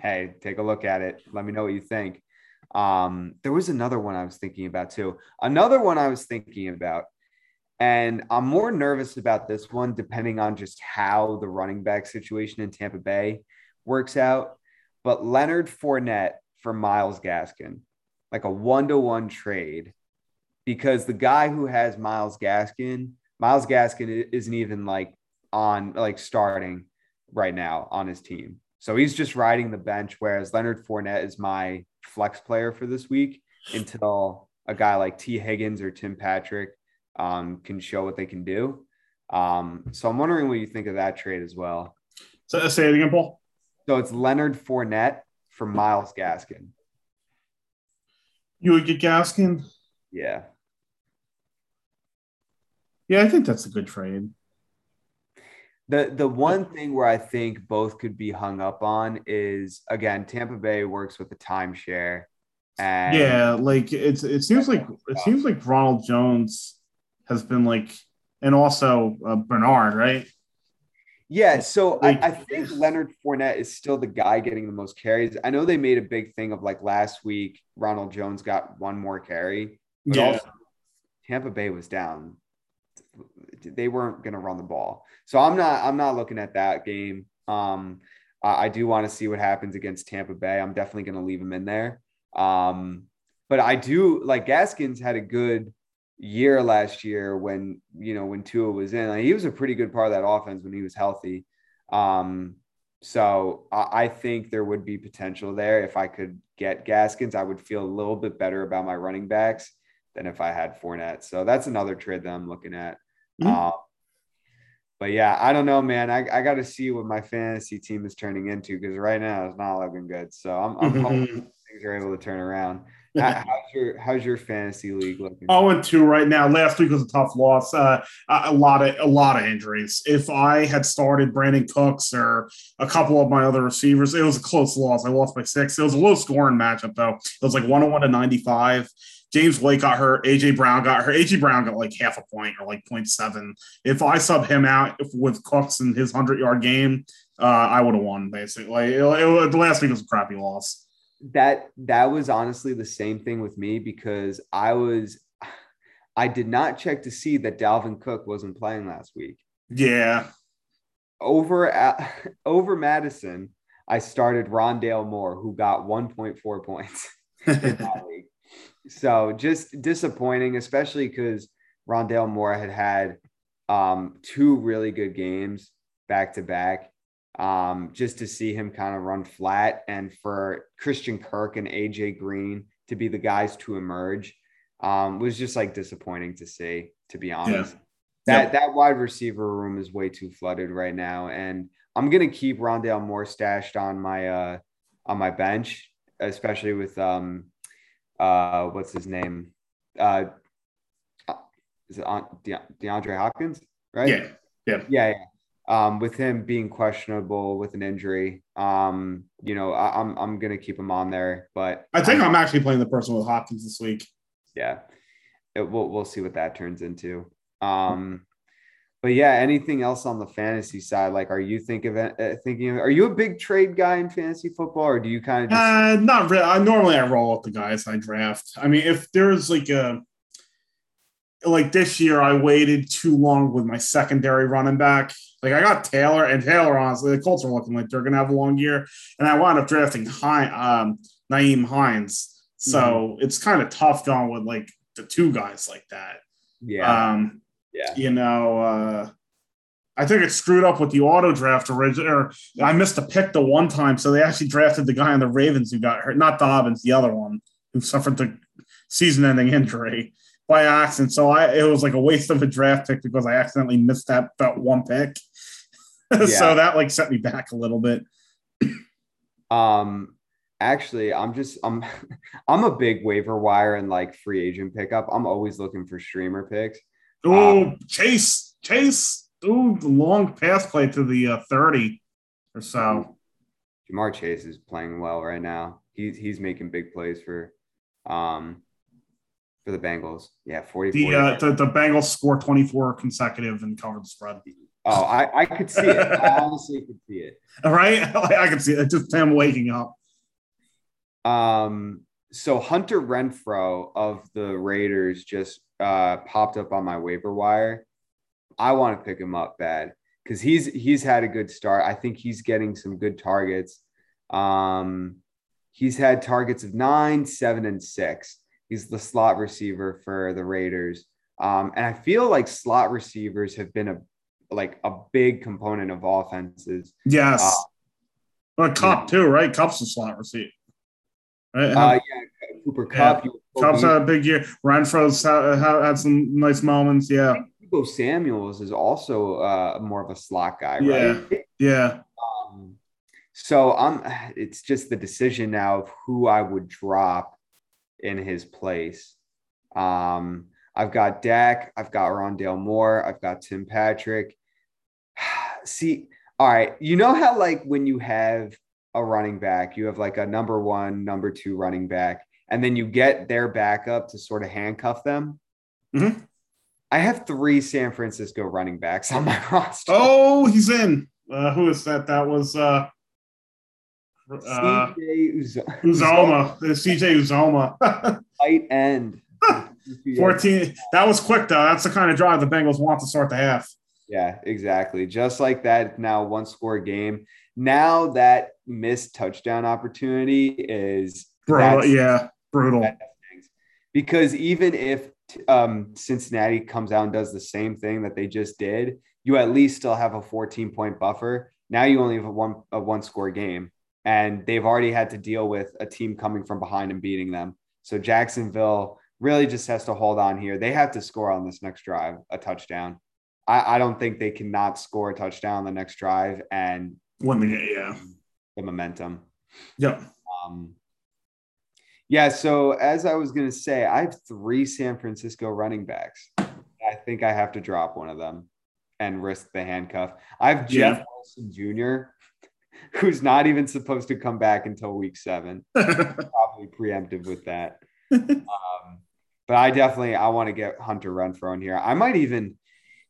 hey, take a look at it. Let me know what you think. Um, there was another one I was thinking about too. Another one I was thinking about, and I'm more nervous about this one depending on just how the running back situation in Tampa Bay works out. But Leonard Fournette for Myles Gaskin, like a one to one trade, because the guy who has Myles Gaskin, Myles Gaskin isn't even like on like starting right now on his team. So he's just riding the bench, whereas Leonard Fournette is my flex player for this week until a guy like Tee Higgins or Tim Patrick um, can show what they can do. Um, so I'm wondering what you think of that trade as well. So, say it again, Paul. So it's Leonard Fournette for Myles Gaskin. You would get Gaskin? Yeah. Yeah, I think that's a good trade. The the one thing where I think both could be hung up on is again Tampa Bay works with the timeshare. And yeah, like it's it seems like it seems like Ronald Jones has been like, and also uh, Bernard, right? Yeah, so like, I, I, think Leonard Fournette is still the guy getting the most carries. I know they made a big thing of like last week, Ronald Jones got one more carry, but yeah. also Tampa Bay was down. They weren't going to run the ball, so I'm not. I'm not looking at that game. Um, I do want to see what happens against Tampa Bay. I'm definitely going to leave him in there. Um, but I do like Gaskins had a good year last year when you know when Tua was in. Like, he was a pretty good part of that offense when he was healthy. Um, so I, I think there would be potential there. If I could get Gaskins, I would feel a little bit better about my running backs than if I had Fournette. So that's another trade that I'm looking at. Mm-hmm. Um, but yeah, I don't know, man. I, I got to see what my fantasy team is turning into because right now it's not looking good. So I'm, I'm hoping things are able to turn around. How's your how's your fantasy league looking? Oh, and two right now. Last week was a tough loss. Uh, a lot of a lot of injuries. If I had started Brandin Cooks or a couple of my other receivers, it was a close loss. I lost by six. It was a low scoring matchup though. It was like one hundred one to ninety five. James White got hurt. AJ Brown got hurt. AJ Brown got like half a point or like 0.7. If I sub him out with Cooks in his 100 yard game, uh, I would have won basically. It, it, the last week was a crappy loss. That that was honestly the same thing with me because I was I did not check to see that Dalvin Cook wasn't playing last week. Yeah. Over at, over Madison, I started Rondale Moore, who got 1.4 points in that league so just disappointing, especially because Rondale Moore had had um, two really good games back to back. Um, just to see him kind of run flat and for Christian Kirk and AJ Green to be the guys to emerge um, was just like disappointing to see, to be honest. Yeah. That yep. that wide receiver room is way too flooded right now. And I'm gonna keep Rondale Moore stashed on my uh on my bench, especially with um uh, what's his name? Uh, is it on De- DeAndre Hopkins? Right? Yeah. Yeah. Yeah. Yeah. Um, with him being questionable with an injury, um, you know, I, am I'm, I'm gonna keep him on there. But I think I'm, I'm actually playing the person with Hopkins this week. Yeah, it, we'll we'll see what that turns into. Um, but yeah, anything else on the fantasy side? Like, are you think of uh, thinking? Of, are you a big trade guy in fantasy football, or do you kind of? Just- uh, not really. I normally I roll with the guys I draft. I mean, if there's like a like this year, I waited too long with my secondary running back. Like I got Taylor and Taylor. Honestly, the Colts are looking like they're gonna have a long year, and I wound up drafting High, um, Nyheim Hines. So mm-hmm. it's kind of tough going with like the two guys like that. Yeah. Um, yeah. You know, uh, I think it screwed up with the auto draft originally, or I missed a pick the one time. So they actually drafted the guy on the Ravens who got hurt, not Dobbins, the other one who suffered the season ending injury by accident. So I, it was like a waste of a draft pick because I accidentally missed that, that one pick. Yeah. so that like set me back a little bit. Um, actually i'm just i'm i'm a big waiver wire and like free agent pickup i'm always looking for streamer picks Oh, um, Chase, Chase, ooh, the long pass play to the uh, 30 or so. Ja'Marr Chase is playing well right now. He's he's making big plays for um for the Bengals. Yeah, 40. The, uh, the, the Bengals score 24 consecutive and cover the spread. Oh, I, I could see it. I honestly could see it. All right. I could see it. Just him waking up. Um, so Hunter Renfrow of the Raiders just uh, popped up on my waiver wire. I want to pick him up bad because he's he's had a good start. I think he's getting some good targets. Um, he's had targets of nine, seven, and six. He's the slot receiver for the Raiders. Um, and I feel like slot receivers have been a like a big component of offenses. Yes. Uh, but Kupp too, right? Kupp's a slot receiver. Right? Uh, yeah, Cooper Kupp. Yeah. Kupp's had a big year. Renfrow's had, had some nice moments. Yeah. Deebo Samuels is also uh, more of a slot guy, right? Yeah. Yeah. So I'm it's just the decision now of who I would drop in his place. Um, I've got Dak, I've got Rondale Moore, I've got Tim Patrick. See, all right, you know how like when you have a running back, you have like a number one, number two running back, and then you get their backup to sort of handcuff them. Mhm. I have three San Francisco running backs on my roster. Oh, he's in. Uh, who is that? That was uh, uh, CJ Uzo- Uzomah. Uh, CJ Uzomah. tight end. 14. That was quick, though. That's the kind of drive the Bengals want to start the half. Yeah, exactly. Just like that, now one score game. Now that missed touchdown opportunity is brutal. yeah, brutal. because even if um, Cincinnati comes out and does the same thing that they just did, you at least still have a 14 point buffer. Now you only have a one a one score game, and they've already had to deal with a team coming from behind and beating them. So Jacksonville really just has to hold on here. They have to score on this next drive a touchdown. I, I don't think they cannot score a touchdown on the next drive and Win the game, yeah. the momentum. Yep. Um, yeah, so as I was going to say, I have three San Francisco running backs. I think I have to drop one of them and risk the handcuff. I have Jeff Yeah. Wilson Jr., who's not even supposed to come back until week seven. Probably preemptive with that. Um, but I definitely I want to get Hunter Renfrow in here. I might even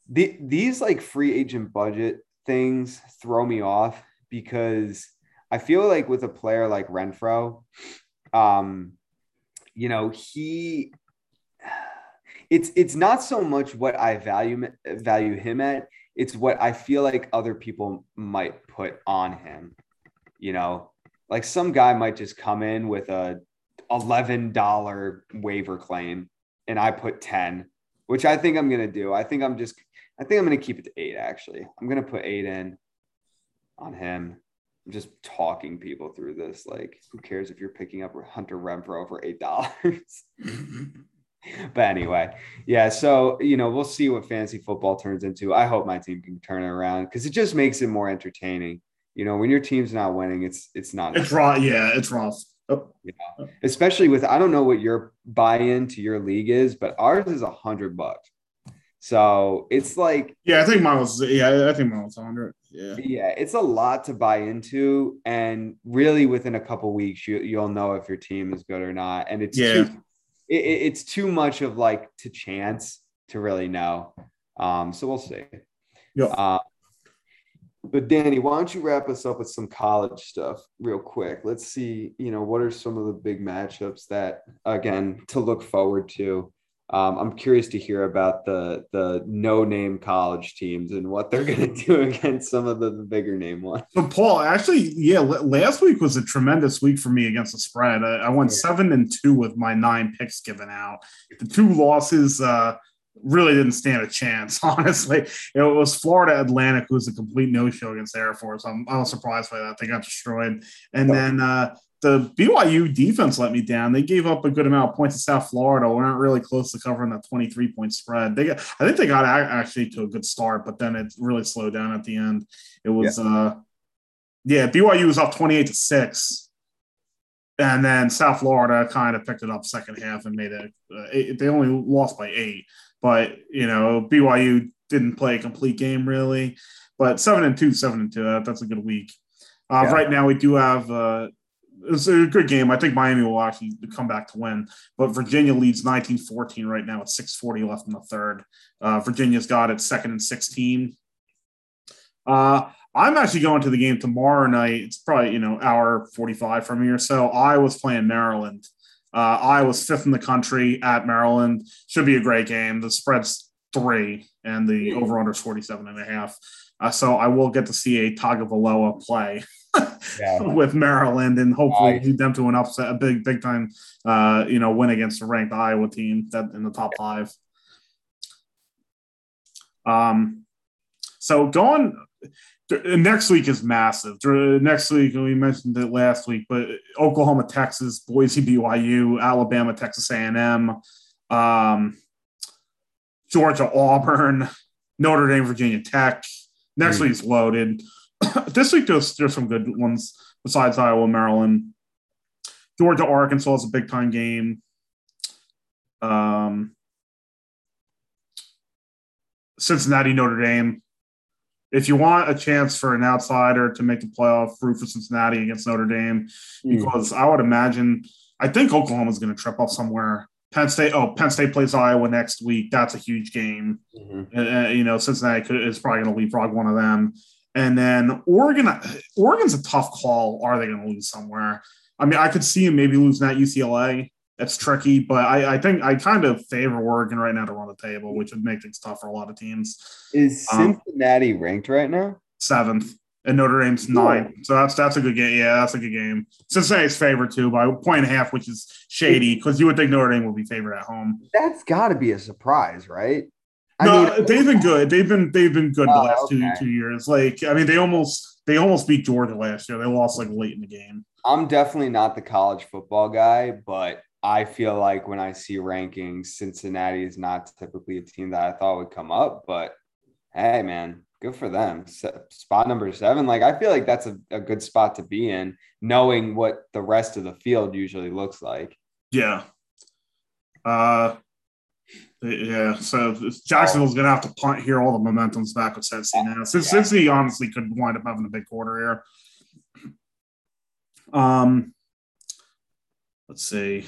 the, these like free agent budget things throw me off because I feel like with a player like Renfrow, um, you know, he it's it's not so much what I value value him at, it's what I feel like other people might put on him. You know, like some guy might just come in with a $11 waiver claim and I put 10, which I think I'm going to do. I think I'm just, I think I'm going to keep it to eight, actually. I'm going to put eight in on him. I'm just talking people through this. Like, who cares if you're picking up Hunter Renfrow for $8? but anyway, yeah. So, you know, we'll see what fantasy football turns into. I hope my team can turn it around because it just makes it more entertaining. You know, when your team's not winning, it's it's not it's wrong. Yeah, it's wrong. Oh, especially with I don't know what your buy-in to your league is, but ours is a hundred bucks. So it's like yeah, I think mine was. Yeah, I think mine was 100. Yeah. yeah, it's a lot to buy into, and really within a couple weeks you you'll know if your team is good or not. And it's Yeah. It, it- it's too much of like to chance to really know. Um, so we'll see. Yeah. Uh, but Danny, why don't you wrap us up with some college stuff real quick? Let's see, you know, what are some of the big matchups that again to look forward to. Um, I'm curious to hear about the the no name college teams and what they're going to do against some of the, the bigger name ones. So Paul, actually, yeah, last week was a tremendous week for me against the spread. I, I went seven and two with my nine picks given out. The two losses uh, really didn't stand a chance. Honestly, it was Florida Atlantic, who was a complete no show against Air Force. I'm, I was surprised by that. They got destroyed, and then uh, the BYU defense let me down. They gave up a good amount of points to South Florida. We're not really close to covering that 23 point spread. They got, I think they got actually to a good start, but then it really slowed down at the end. It was, uh, yeah, BYU was up 28 to 6. And then South Florida kind of picked it up second half and made it. Uh, eight, they only lost by eight, but you know BYU didn't play a complete game really. But seven and two, seven and two, that, that's a good week. Uh, Yeah. Right now we do have uh, it's a good game. I think Miami will actually come back to win, but Virginia leads 19-14 right now with 6:40 left in the third. Uh, Virginia's got it second and 16. Uh, I'm actually going to the game tomorrow night. It's probably you know hour 45 from here. So I was playing Maryland. Uh, I was fifth in the country at Maryland. Should be a great game. The spread's three, and the over under is 47 and a half. Uh, so I will get to see a Tagovailoa play Yeah. with Maryland, and hopefully lead them to an upset, a big, big time, uh, you know, win against a ranked Iowa team that in the top five. Um, so going next week is massive. Next week, we mentioned it last week, but Oklahoma, Texas, Boise, BYU, Alabama, Texas A&M, um, Georgia, Auburn, Notre Dame, Virginia Tech. Next Hmm. week's loaded. this week there's there's some good ones besides Iowa, Maryland. Georgia, Arkansas is a big time game. Um, Cincinnati, Notre Dame. If you want a chance for an outsider to make the playoff, root for Cincinnati against Notre Dame, Mm. because I would imagine, I think Oklahoma's going to trip up somewhere. Penn State, oh, Penn State plays Iowa next week. That's a huge game. Mhm. Uh, you know, Cincinnati could, is probably going to leapfrog one of them. And then Oregon, Oregon's a tough call. Are they going to lose somewhere? I mean, I could see them maybe losing at UCLA. That's tricky, but I, I think I kind of favor Oregon right now to run the table, which would make things tough for a lot of teams. Is Um, Cincinnati ranked right now? Seventh, and Notre Dame's nine. So that's that's a good game. Yeah, that's a good game. Cincinnati's favored too by a point and a half, which is shady because you would think Notre Dame would be favored at home. That's got to be a surprise, right? no, they've been good. They've been they've been good the Oh, last two two years. Like I mean, they almost they almost beat Georgia last year. They lost like late in the game. I'm definitely not the college football guy, but I feel like when I see rankings, Cincinnati is not typically a team that I thought would come up. But hey, man, good for them. Spot number seven. Like, I feel like that's a, a good spot to be in, knowing what the rest of the field usually looks like. Yeah. Uh, yeah. So Jacksonville's gonna have to punt here. All the momentum's back with Cincy now. Since Yeah. Honestly could wind up having a big quarter here. Um, let's see.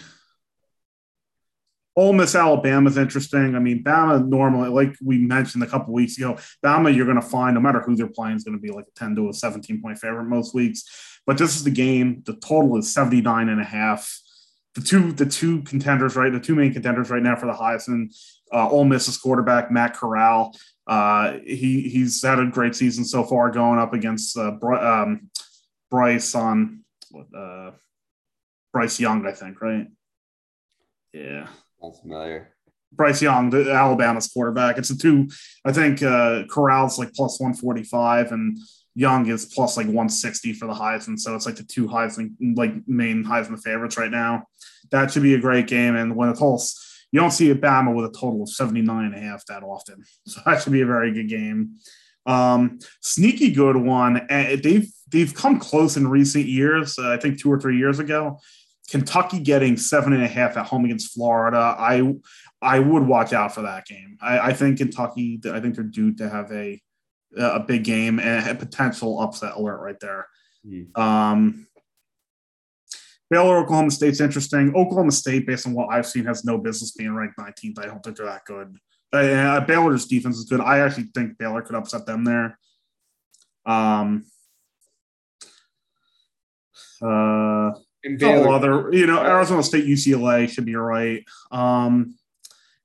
Ole Miss Alabama is interesting. I mean, Bama normally, like we mentioned a couple weeks ago, Bama you're going to find no matter who they're playing is going to be like a 10 to a 17 point favorite most weeks. But this is the game. The total is 79 and a half. The two the two contenders, right? The two main contenders right now for the Heisman. Uh, Ole Miss's quarterback Matt Corral. Uh, he he's had a great season so far, going up against uh, Bry- um, Bryce on uh, Bryce Young, I think, right? Yeah. That's familiar. Bryce Young, the Alabama's quarterback. It's a two. I think uh, Corral's like plus one forty five, and Young is plus like one sixty for the Heisman. So it's like the two Heisman, like main Heisman favorites right now. That should be a great game. And when it's all, you don't see Alabama with a total of 79 and a half that often. So that should be a very good game. Um, sneaky good one. And they've they've come close in recent years. Uh, I think two or three years ago. Kentucky getting seven and a half at home against Florida. I I would watch out for that game. I, I think Kentucky. I think they're due to have a a big game and a potential upset alert right there. Hmm. Um, Baylor, Oklahoma State's interesting. Oklahoma State, based on what I've seen, has no business being ranked 19th. I don't think they're that good. Uh, Baylor's defense is good. I actually think Baylor could upset them there. Um, uh, And couple Baylor, other, you know, Arizona State, UCLA should be right. Um,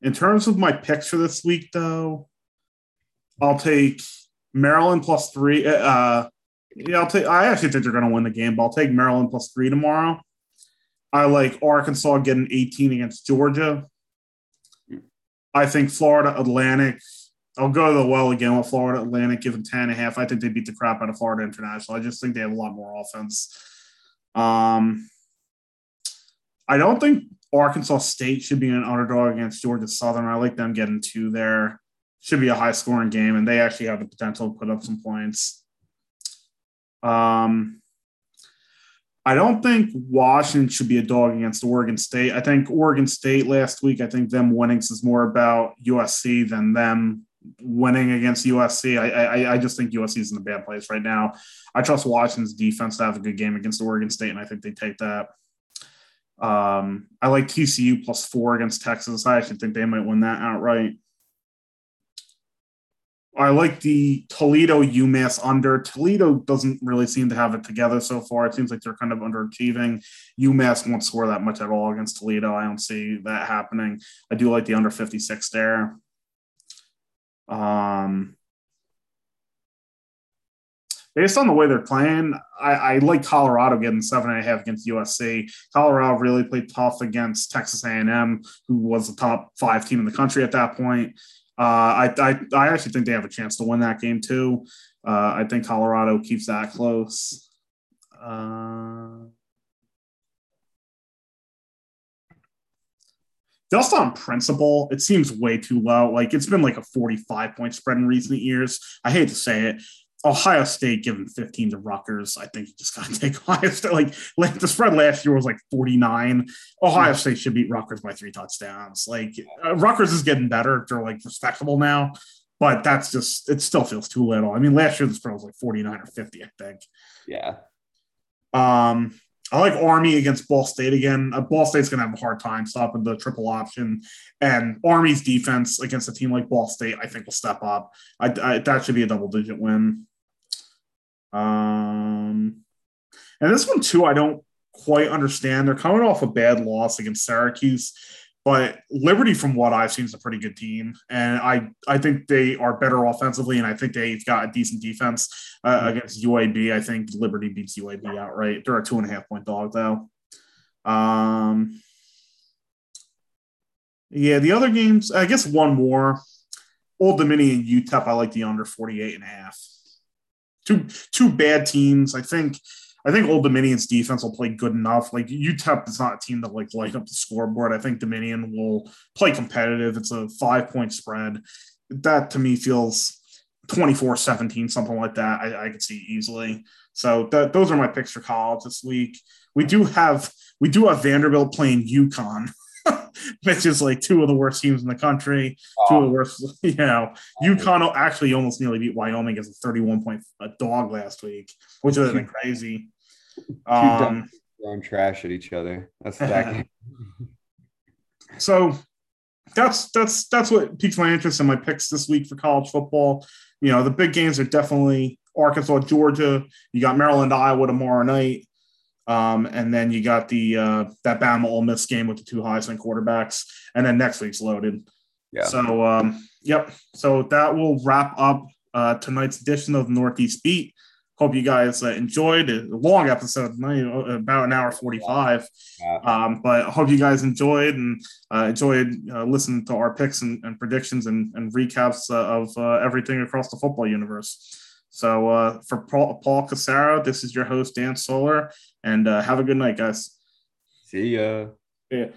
in terms of my picks for this week, though, I'll take Maryland plus three. Uh, yeah, I'll take. I actually think they're going to win the game, but I'll take Maryland plus three tomorrow. I like Arkansas getting 18 against Georgia. I think Florida Atlantic. I'll go to the well again with Florida Atlantic, giving 10 and a half. I think they beat the crap out of Florida International. I just think they have a lot more offense. Um, I don't think Arkansas State should be an underdog against Georgia Southern. I like them getting two there. Should be a high scoring game, and they actually have the potential to put up some points. Um, I don't think Washington should be a dog against Oregon State. I think Oregon State last week, I think them winning is more about USC than them winning against USC. I, I, I just think USC is in a bad place right now. I trust Washington's defense to have a good game against Oregon State, and I think they take that. Um, I like TCU plus four against Texas. I actually think they might win that outright. I like the Toledo UMass under. Toledo doesn't really seem to have it together so far. It seems like they're kind of underachieving. UMass won't score that much at all against Toledo. I don't see that happening. I do like the under 56 there. Um, based on the way they're playing, I, I like Colorado getting seven and a half against USC. Colorado really played tough against Texas A&M, who was the top five team in the country at that point. Uh, I, I, I actually think they have a chance to win that game too. Uh, I think Colorado keeps that close. Uh, just on principle, it seems way too low. Like it's been like a 45 point spread in recent years. I hate to say it. Ohio State giving 15 to Rutgers. I think you just got to take Ohio State. Like, like the spread last year was like 49. Ohio hmm. State should beat Rutgers by three touchdowns. Like uh, Rutgers is getting better. They're like respectable now, but that's just it still feels too little. I mean, last year the spread was like 49 or 50, I think. Yeah. Um, I like Army against Ball State again. Uh, Ball State's going to have a hard time stopping the triple option, and Army's defense against a team like Ball State, I think, will step up. I, I, that should be a double digit win. Um, and this one too, I don't quite understand. They're coming off a bad loss against Syracuse, but Liberty, from what I've seen, is a pretty good team, and I I think they are better offensively, and I think they've got a decent defense uh, mm-hmm. against UAB. I think Liberty beats UAB outright. They're a two and a half point dog though. Um, yeah, the other games, I guess one more. Old Dominion UTEP, I like the under 48 and a half. Two two bad teams. I think I think Old Dominion's defense will play good enough. Like UTEP is not a team that like light up the scoreboard. I think Dominion will play competitive. It's a five point spread. That to me feels 24 17, something like that. I, I could see easily. So th- those are my picks for college this week. We do have we do have Vanderbilt playing UConn. which is like two of the worst teams in the country. Oh. Two of the worst, you know. UConn actually almost nearly beat Wyoming as a 31 point a dog last week, which would have been crazy. Um, throwing trash at each other. That's that. so that's that's that's what piques my interest in my picks this week for college football. You know, the big games are definitely Arkansas, Georgia. You got Maryland, Iowa tomorrow night. Um, and then you got the uh, that Bama Ole Miss game with the two Heisman quarterbacks, and then next week's loaded. Yeah. So, um, yep. So that will wrap up uh, tonight's edition of Northeast Beat. Hope you guys uh, enjoyed a long episode, about an hour 45. Yeah. Um, but I hope you guys enjoyed and uh, enjoyed uh, listening to our picks and, and predictions and, and recaps uh, of uh, everything across the football universe. So uh, for Paul, Paul Casaro, this is your host, Dan Solar, and have a good night, guys. See ya. Yeah.